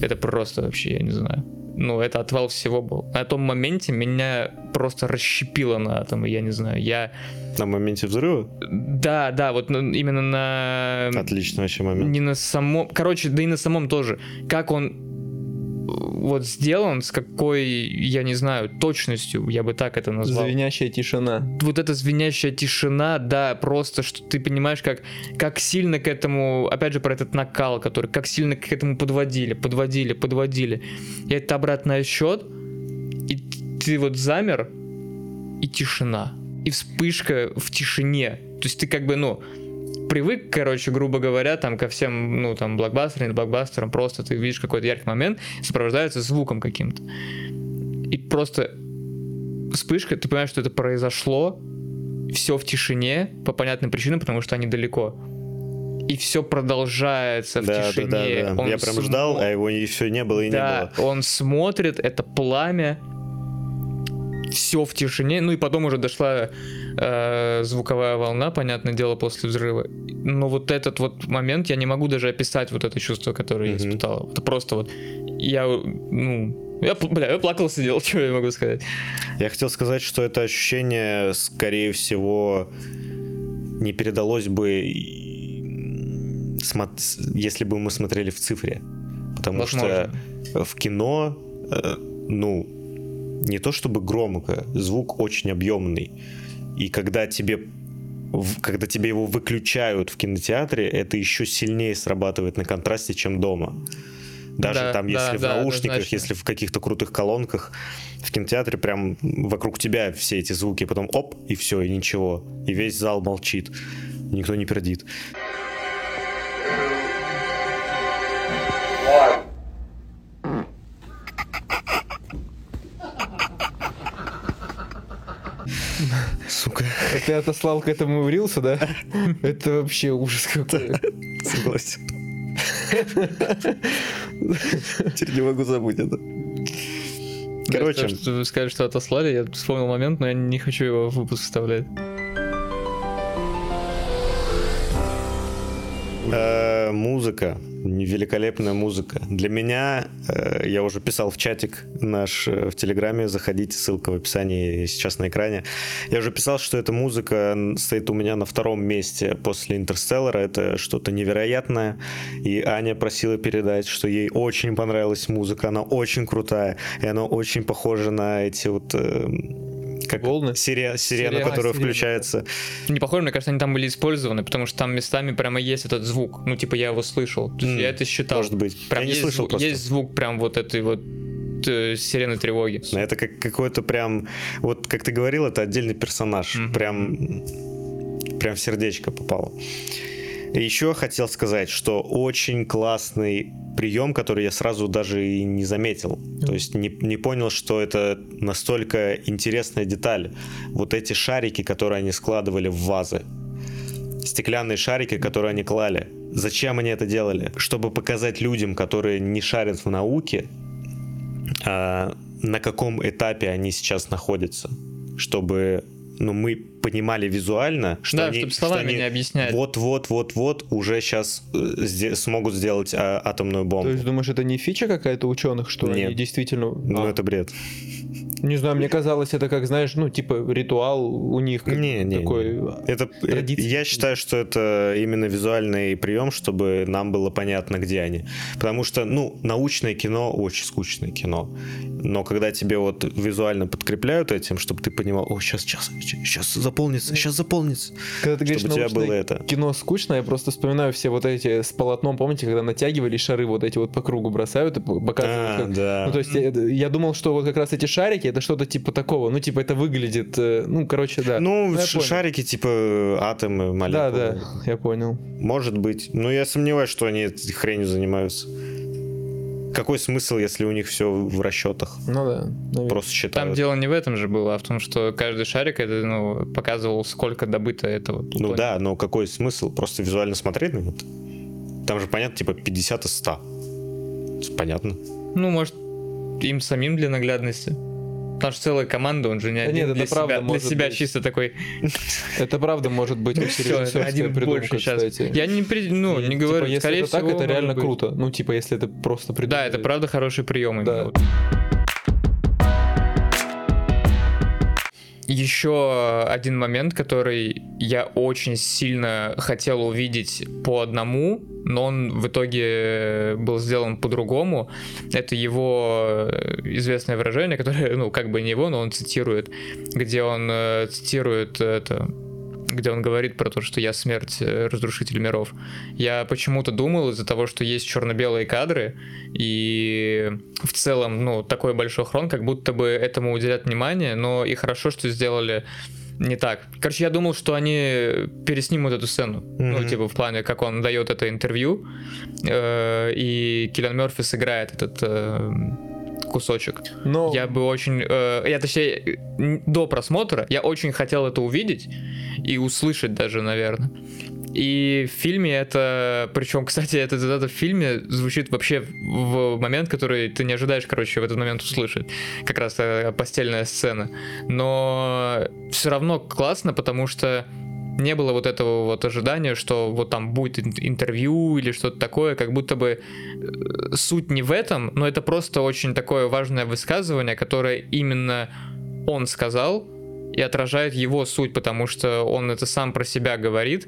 Speaker 1: Это просто вообще, я не знаю. Ну, это отвал всего был. На том моменте меня просто расщепило на атомы, я не знаю. Я...
Speaker 2: На моменте взрыва?
Speaker 1: Да, да, вот ну, именно на...
Speaker 2: Отличный вообще момент.
Speaker 1: Не на самом... Короче, да и на самом тоже. Как он вот сделан, с какой, я не знаю, точностью, я бы так это назвал.
Speaker 3: Звенящая тишина.
Speaker 1: Вот эта звенящая тишина, да, просто, что ты понимаешь, как, как сильно к этому, опять же, про этот накал, который, как сильно к этому подводили, подводили, подводили. И это обратный отсчет, и ты вот замер, и тишина. И вспышка в тишине. То есть ты как бы, ну, привык, короче, грубо говоря, там ко всем, ну, там, блокбастерам, не блокбастерам, просто ты видишь какой-то яркий момент, сопровождается звуком каким-то. И просто вспышка, ты понимаешь, что это произошло, все в тишине, по понятным причинам, потому что они далеко. И все продолжается в
Speaker 2: Да, да,
Speaker 1: тишине.
Speaker 2: да, да.
Speaker 1: Он
Speaker 2: Я прям
Speaker 1: смо-
Speaker 2: ждал, а его все не было и
Speaker 1: да,
Speaker 2: не было.
Speaker 1: он смотрит, это пламя, все в тишине, ну и потом уже дошла э, звуковая волна, понятное дело, после взрыва. Но вот этот вот момент, я не могу даже описать вот это чувство, которое я
Speaker 2: Мгм.
Speaker 1: испытал. Это просто вот, я, ну, я, бля, я плакал, сидел, *laughs* что я могу сказать.
Speaker 2: Я хотел сказать, что это ощущение, скорее всего, не передалось бы, если бы мы смотрели в цифре. Потому
Speaker 1: Возможно.
Speaker 2: что в кино, э, ну, не то чтобы громко, звук очень объемный. И когда тебе в- когда тебе его выключают в кинотеатре, это еще сильнее срабатывает на контрасте, чем дома. Даже
Speaker 1: Да,
Speaker 2: там,
Speaker 1: да,
Speaker 2: если в
Speaker 1: да,
Speaker 2: наушниках,
Speaker 1: однозначно.
Speaker 2: если в каких-то крутых колонках, в кинотеатре прям вокруг тебя все эти звуки, потом оп, и все, и ничего. И весь зал молчит. Никто не пердит. Сука,
Speaker 3: Ты отослал к этому Рилса, да? *laughs* Это вообще ужас какой.
Speaker 2: согласен. Теперь не могу забыть это. Короче,
Speaker 1: вы сказали, что отослали, я вспомнил момент, но я не хочу его в выпуск вставлять.
Speaker 2: Э, музыка, великолепная музыка. Для меня, э, я уже писал в чатик наш э, в Телеграме, заходите, ссылка в описании сейчас на экране. Я уже писал, что эта музыка стоит у меня на втором месте после Интерстеллара. Это что-то невероятное. И Аня просила передать, что ей очень понравилась музыка, она очень крутая, и она очень похожа на эти вот э, Как
Speaker 3: Волны?
Speaker 2: сире- сирена,
Speaker 3: Сирена,
Speaker 2: которая
Speaker 3: сирена,
Speaker 2: включается.
Speaker 1: Не похоже, мне кажется, они там были использованы, потому что там местами прямо есть этот звук. Ну, типа, я его слышал. То есть
Speaker 2: М,
Speaker 1: я это считал.
Speaker 2: Может быть.
Speaker 1: Прям
Speaker 2: Я не слышал
Speaker 1: звук,
Speaker 2: просто.
Speaker 1: есть звук прям вот этой вот э, сирены тревоги.
Speaker 2: Это как какой-то прям, вот как ты говорил, это отдельный персонаж.
Speaker 1: Мгм.
Speaker 2: Прям, прям в сердечко попало. Еще хотел сказать, что очень классный прием, который я сразу даже и не заметил. То есть не, не понял, что это настолько интересная деталь. Вот эти шарики, которые они складывали в вазы. Стеклянные шарики, которые они клали. Зачем они это делали? Чтобы показать людям, которые не шарят в науке, а, на каком этапе они сейчас находятся, чтобы ну, мы понимали визуально, что
Speaker 1: Да,
Speaker 2: они,
Speaker 1: чтобы
Speaker 2: что
Speaker 1: словами
Speaker 2: они
Speaker 1: не объяснять.
Speaker 2: вот-вот-вот-вот уже сейчас смогут сделать а, атомную бомбу.
Speaker 3: То есть думаешь, это не фича какая-то ученых, что они
Speaker 2: Нет.
Speaker 3: действительно...
Speaker 2: Ну,
Speaker 3: А,
Speaker 2: это бред.
Speaker 3: Не знаю, мне казалось, это как, знаешь, ну, типа ритуал у них.
Speaker 2: Не, не,
Speaker 3: такой...
Speaker 2: Это, э,
Speaker 3: Традиция.
Speaker 2: я считаю, что это именно визуальный прием, чтобы нам было понятно, где они. Потому что, ну, научное кино очень скучное кино. Но когда тебе вот визуально подкрепляют этим, чтобы ты понимал, о, сейчас, сейчас, сейчас заполнится, сейчас заполнится.
Speaker 3: Когда ты говоришь,
Speaker 2: чтобы у тебя было это.
Speaker 3: кино скучно, я просто вспоминаю все вот эти с полотном, помните, когда натягивали шары вот эти вот по кругу бросают и показывают,
Speaker 2: А,
Speaker 3: как-
Speaker 2: да.
Speaker 3: Ну, то есть я, я думал, что вот как раз эти шарики, это что-то типа такого, ну, типа это выглядит, э, ну, короче, да.
Speaker 2: Ну,
Speaker 3: понял.
Speaker 2: шарики типа атомы,
Speaker 3: Да,
Speaker 2: молекулы.
Speaker 3: да, я понял.
Speaker 2: Может быть. Но я сомневаюсь, что они этой хренью занимаются. Какой смысл, если у них все в расчетах?
Speaker 3: Ну да, наверное.
Speaker 2: Просто
Speaker 1: Там
Speaker 2: считают.
Speaker 1: дело не в этом же было, а в том, что каждый шарик это, ну, показывал, сколько добыто этого.
Speaker 2: Ну да, но какой смысл? Просто визуально смотреть на это? Там же понятно, типа 50 из 100. Понятно.
Speaker 1: Ну, может, им самим для наглядности. Потому что целая команда, он же не
Speaker 3: Да
Speaker 1: один
Speaker 3: нет, это
Speaker 1: для
Speaker 3: правда
Speaker 1: себя, для себя
Speaker 3: быть.
Speaker 1: чисто такой,
Speaker 3: Это правда может быть очень
Speaker 1: все,
Speaker 3: режиссерская придумка, кстати.
Speaker 1: Я не, при- ну, не
Speaker 3: типа,
Speaker 1: говорю,
Speaker 3: если
Speaker 1: скорее
Speaker 3: это так,
Speaker 1: всего,
Speaker 3: это реально
Speaker 1: быть.
Speaker 3: круто. Ну, типа, если это просто придумка.
Speaker 1: Да, это правда хороший прием. именно
Speaker 3: Да.
Speaker 1: Еще один момент, который я очень сильно хотел увидеть по одному, но он в итоге был сделан по-другому. Это его известное выражение, которое, ну, как бы не его, но он цитирует, где он э, цитирует это где он говорит про то, что я смерть э, разрушитель миров. Я почему-то думал из-за того, что есть черно-белые кадры, и в целом, ну, такой большой хрон, как будто бы этому уделят внимание, но и хорошо, что сделали не так. Короче, я думал, что они переснимут эту сцену. Ну,
Speaker 2: Мгм.
Speaker 1: типа, в плане, как он дает это интервью, э, и Киллиан Мерфи сыграет этот э, кусочек.
Speaker 3: Но
Speaker 1: Я бы очень... э, я, точнее, до просмотра я очень хотел это увидеть и услышать даже, наверное. И в фильме это... Причем, *laughs* кстати, эта цитата в фильме звучит вообще в момент, который ты не ожидаешь, короче, в этот момент услышать. Как раз э, постельная сцена. Но все равно классно, потому что не было вот этого вот ожидания, что вот там будет ин- интервью или что-то такое, как будто бы э, суть не в этом, но это просто очень такое важное высказывание, которое именно он сказал и отражает его суть, потому что он это сам про себя говорит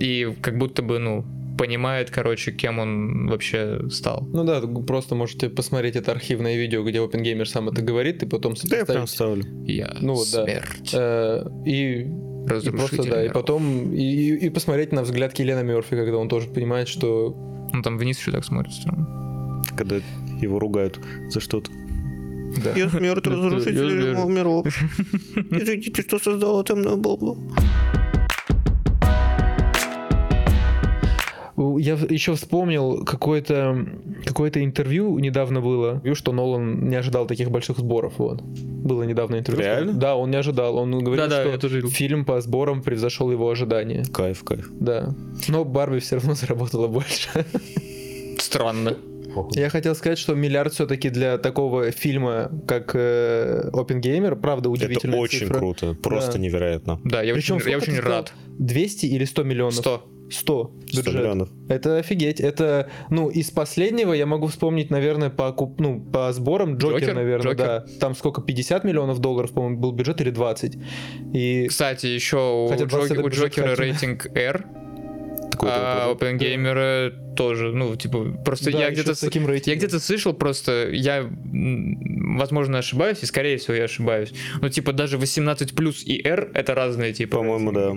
Speaker 1: и как будто бы, ну, понимает, короче, кем он вообще стал.
Speaker 3: Ну да, просто можете посмотреть это архивное видео, где OpenGamer сам это говорит, и потом
Speaker 2: Да я прям
Speaker 3: сопоставить.
Speaker 2: ставлю.
Speaker 1: Я
Speaker 3: Ну вот, да.
Speaker 1: смерть.
Speaker 3: И,
Speaker 1: Разрушитель
Speaker 3: просто, да, и потом и, и- и посмотреть на взгляд Киллиана Мерфи, когда он тоже понимает, что
Speaker 1: Он там вниз еще так смотрит. всё равно.
Speaker 2: Когда его ругают за что-то.
Speaker 3: да.
Speaker 2: Я смерть *laughs* разрушитель миров. *laughs* Извините, что создал атомную бомбу.
Speaker 3: Я еще вспомнил какое-то какое интервью недавно было, Вижу, что Нолан не ожидал таких больших сборов. Вот. Было недавно интервью.
Speaker 2: Реально?
Speaker 3: Да, он не ожидал. Он говорил,
Speaker 1: я
Speaker 3: что
Speaker 1: видел.
Speaker 3: фильм по сборам превзошел его ожидания.
Speaker 2: Кайф, кайф.
Speaker 3: Да. Но Барби все равно *laughs* заработала больше.
Speaker 1: Странно.
Speaker 3: Я хотел сказать, что миллиард все-таки для такого фильма, как э, Open Gamer, правда,
Speaker 2: Это
Speaker 3: удивительная
Speaker 2: очень
Speaker 3: цифра.
Speaker 2: круто. Просто
Speaker 3: Да.
Speaker 2: невероятно.
Speaker 1: Да, я
Speaker 3: Причем
Speaker 1: очень, я очень рад.
Speaker 3: 200 или 100 миллионов?
Speaker 1: 100.
Speaker 3: 100
Speaker 2: 100
Speaker 3: бюджет.
Speaker 2: миллионов.
Speaker 3: Это офигеть. Это, ну, из последнего я могу вспомнить, наверное, по, куп- ну, по сборам Джокер,
Speaker 1: Джокер?
Speaker 3: наверное,
Speaker 1: Джокер.
Speaker 3: да. Там сколько, 50 миллионов долларов, по-моему, был бюджет или 20. И
Speaker 1: Кстати, еще у,
Speaker 3: Хотя 20
Speaker 1: Джок- у Джокера рейтинг R,
Speaker 2: Такой
Speaker 1: а
Speaker 2: вот-
Speaker 1: OpenGamer тоже. Ну, типа, просто
Speaker 3: Да,
Speaker 1: я где-то...
Speaker 3: с таким
Speaker 1: Я
Speaker 3: рейтингом.
Speaker 1: где-то слышал просто, я, возможно, ошибаюсь, и, скорее всего, я ошибаюсь. Но, типа, даже 18 плюс и R это разные, типа.
Speaker 2: По-моему, да.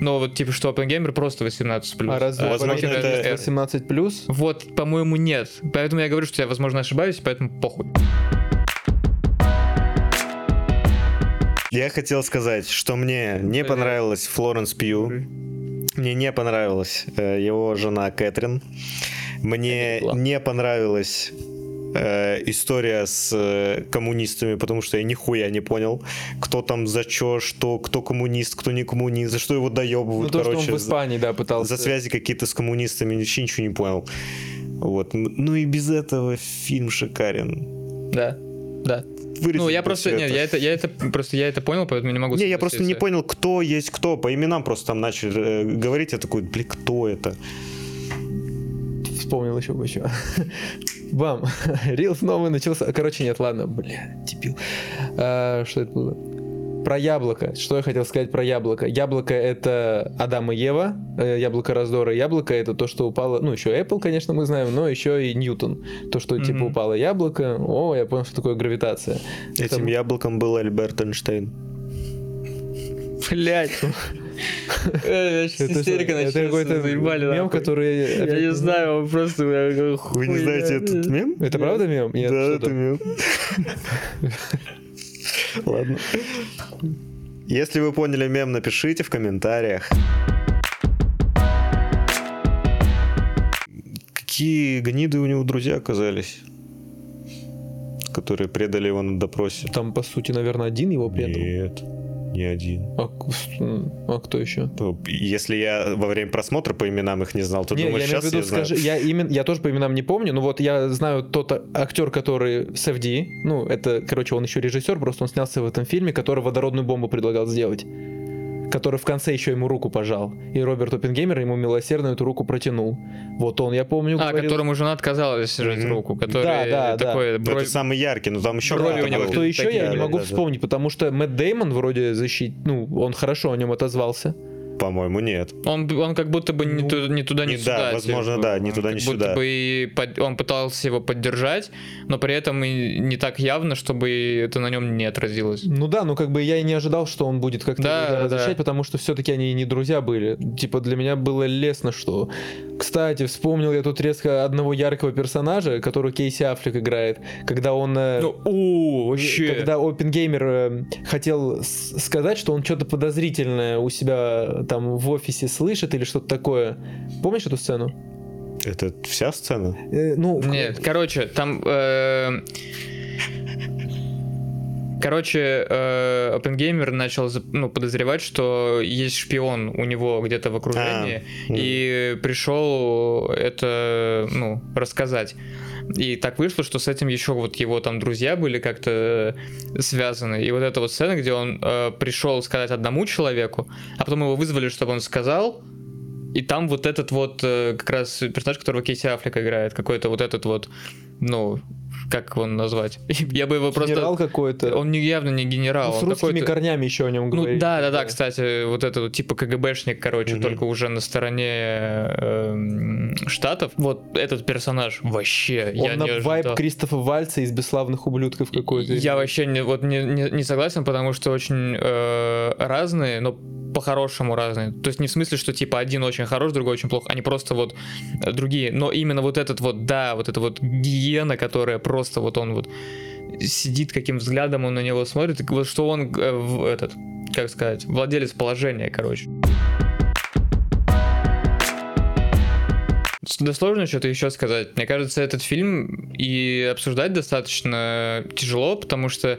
Speaker 1: Но вот, типа, что Oppenheimer просто 18 плюс.
Speaker 3: А разве
Speaker 2: возможно,
Speaker 3: Oppenheimer
Speaker 2: это-
Speaker 3: 18 плюс?
Speaker 1: Вот, по-моему, нет. Поэтому я говорю, что я, возможно, ошибаюсь, поэтому похуй.
Speaker 2: Я хотел сказать, что мне не понравилась Флоренс Пью. Мне не понравилась э, его жена Кэтрин. Мне не понравилась э, история с э, коммунистами, потому что я нихуя не понял, кто там за чё, что, кто коммунист, кто не коммунист, за что его
Speaker 3: Ну,
Speaker 2: доебывают,
Speaker 3: то, что он
Speaker 2: короче,
Speaker 3: в Испании, да, пытался.
Speaker 2: за связи какие-то с коммунистами, вообще ничего не понял. Вот. Ну и без этого фильм шикарен.
Speaker 1: Да, да.
Speaker 2: Вырежите
Speaker 1: Ну, я просто,
Speaker 2: всё
Speaker 1: нет,
Speaker 2: это.
Speaker 1: я это, я это, просто я это понял, поэтому не могу
Speaker 2: Не, я просто не понял, кто есть кто. По именам просто там начали э, говорить. Я такой, блин, кто это?
Speaker 3: Вспомнил еще кое-что. *laughs* Бам. *laughs* Рилс новый начался. Короче, нет, ладно, бля, дебил. А, что это было? Про яблоко. Что я хотел сказать про яблоко? Яблоко это Адам и Ева. Э, Яблоко раздора. Яблоко это то, что упало. Ну, еще Apple, конечно, мы знаем, но еще и Ньютон. То, что типа
Speaker 1: Мгм.
Speaker 3: упало яблоко. О, я понял, что такое гравитация.
Speaker 2: Этим
Speaker 3: Там-
Speaker 2: яблоком был Альберт Эйнштейн.
Speaker 1: Блять. *laughs*
Speaker 3: Это что? Это какой-то мем, который...
Speaker 1: Я не знаю, он просто...
Speaker 2: Вы не знаете этот мем?
Speaker 3: Это правда мем?
Speaker 2: Да, это мем. *laughs* Ладно. Если вы поняли мем, напишите в комментариях. Какие гниды у него друзья оказались? Которые предали его на допросе.
Speaker 3: Там, по сути, наверное, один его предал.
Speaker 2: Нет, не один.
Speaker 3: А, а кто еще?
Speaker 2: Ну, Если я во время просмотра по именам их не знал, то
Speaker 3: Не,
Speaker 2: думаешь,
Speaker 3: я
Speaker 2: сейчас
Speaker 3: виду,
Speaker 2: я знаю.
Speaker 3: скажи, я, имен, я тоже по именам не помню, но вот я знаю тот а- актер, который с FD, ну, это, короче, он еще режиссер, просто он снялся в этом фильме, который водородную бомбу предлагал сделать. Который в конце еще ему руку пожал. И Роберт Оппенгеймер ему милосердно эту руку протянул. Вот он, я помню,
Speaker 1: А,
Speaker 3: говорил-
Speaker 1: которому жена отказалась жать
Speaker 2: Мгм.
Speaker 1: руку, который
Speaker 3: Да, да, да.
Speaker 1: такой
Speaker 2: Ну,
Speaker 1: бровь-
Speaker 2: Это самый яркий, но там еще
Speaker 1: Брови у него.
Speaker 3: Кто еще, я не
Speaker 2: да,
Speaker 3: могу
Speaker 2: да, да.
Speaker 3: вспомнить, потому что Мэтт Деймон вроде защит... Ну, он хорошо о нем отозвался.
Speaker 2: По-моему, нет.
Speaker 1: Он, он как будто бы не,
Speaker 3: Ну,
Speaker 1: туда, не туда, не
Speaker 2: не-
Speaker 1: сюда.
Speaker 2: да, возможно,
Speaker 1: типа,
Speaker 2: да, ни туда,
Speaker 1: как
Speaker 2: ни
Speaker 1: будто
Speaker 2: сюда.
Speaker 1: бы и под- он пытался его поддержать, но при этом и не так явно, чтобы это на нем не отразилось.
Speaker 3: Ну да, ну как бы я и не ожидал, что он будет как-то
Speaker 1: Да,
Speaker 3: его
Speaker 1: да.
Speaker 3: разрешать, потому что все-таки они не друзья были. Типа для меня было лестно, что... Кстати, вспомнил я тут резко одного яркого персонажа, которого Кейси Аффлек играет, когда он... э,
Speaker 1: Ну, у, вообще.
Speaker 3: Когда Опенгеймер э, хотел сказать, что он что-то подозрительное у себя там в офисе слышит или что-то такое. Помнишь эту сцену?
Speaker 2: Это вся сцена?
Speaker 3: Э, ну, в-
Speaker 1: Нет, короче, там... э, Короче, э, Оппенгеймер начал ну, подозревать, что есть шпион у него где-то в окружении,
Speaker 2: А,
Speaker 1: и пришел это, ну, рассказать. И так вышло, что с этим еще вот его там друзья были как-то э, связаны. И вот эта вот сцена, где он э, пришел сказать одному человеку, а потом его вызвали, чтобы он сказал, и там вот этот вот э, как раз персонаж, которого Кейси Аффлек играет, какой-то вот этот вот, ну, как его назвать? *laughs* Я бы его просто...
Speaker 3: генерал какой-то.
Speaker 1: Он не, явно не генерал,
Speaker 3: Ну, с
Speaker 1: он
Speaker 3: русскими корнями еще о нем
Speaker 1: Ну
Speaker 3: говорили.
Speaker 1: да, да, да, кстати, вот это вот типа КГБшник, короче,
Speaker 2: Мгм.
Speaker 1: только уже на стороне эм, штатов. Вот этот персонаж вообще,
Speaker 3: Он
Speaker 1: я
Speaker 3: на
Speaker 1: не
Speaker 3: вайб
Speaker 1: ожидал.
Speaker 3: Кристофа Вальца из «Бесславных ублюдков» какой-то.
Speaker 1: Я вообще не, вот не, не, не согласен, потому что очень э, разные, но по-хорошему разные. То есть не в смысле, что типа один очень хорош, другой очень плохо. Они просто вот э, другие. Но именно вот этот вот, да, вот эта вот гиена, которая просто вот он вот сидит, каким взглядом он на него смотрит, и вот что он э, в этот, как сказать, владелец положения, короче. Да сложно что-то еще сказать. Мне кажется, этот фильм и обсуждать достаточно тяжело, потому что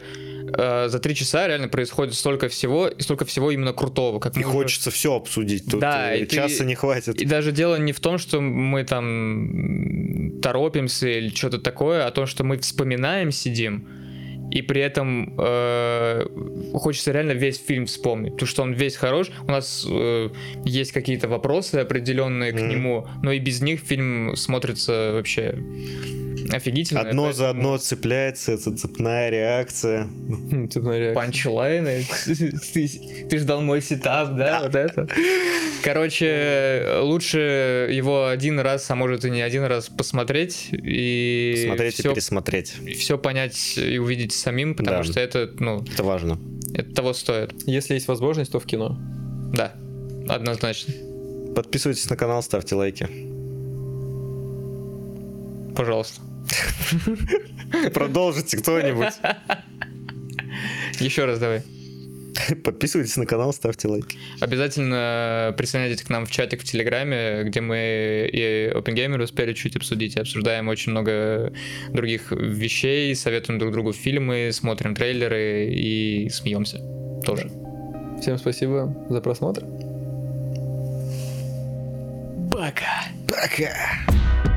Speaker 1: э, за три часа реально происходит столько всего, и столько всего именно крутого. Как
Speaker 2: И
Speaker 1: мы уже-
Speaker 2: хочется все обсудить. Тут
Speaker 1: Да,
Speaker 2: э,
Speaker 1: и ты-
Speaker 2: часа не хватит.
Speaker 1: И даже дело не в том, что мы там торопимся или что-то такое, а то, что мы вспоминаем, сидим, и при этом э, хочется реально весь фильм вспомнить, потому что он весь хорош. У нас э, есть какие-то вопросы определенные к
Speaker 2: Мгм.
Speaker 1: нему, но и без них фильм смотрится вообще офигительное.
Speaker 2: Одно за
Speaker 1: поэтому
Speaker 2: одно цепляется, это цепная реакция. *laughs*
Speaker 3: Цепная реакция.
Speaker 1: Панчлайны. *laughs* Ты, ты ждал мой сетап, да? Вот это. Короче, лучше его один раз, а может и не один раз посмотреть и
Speaker 2: Смотреть и
Speaker 1: все,
Speaker 2: пересмотреть.
Speaker 1: все понять и увидеть самим, потому
Speaker 2: Да.
Speaker 1: что это, ну,
Speaker 2: Это важно.
Speaker 1: это того стоит.
Speaker 3: Если есть возможность, то в кино.
Speaker 1: Да, однозначно.
Speaker 2: Подписывайтесь на канал, ставьте лайки.
Speaker 1: Пожалуйста.
Speaker 2: Продолжите кто-нибудь.
Speaker 1: Еще раз давай.
Speaker 2: Подписывайтесь на канал, ставьте лайки.
Speaker 1: Обязательно присоединяйтесь к нам в чатик в Телеграме, где мы и OpenGamer успели чуть обсудить, и обсуждаем очень много других вещей, советуем друг другу фильмы, смотрим трейлеры и смеемся тоже.
Speaker 3: Всем спасибо за просмотр.
Speaker 1: Пока.
Speaker 2: Пока.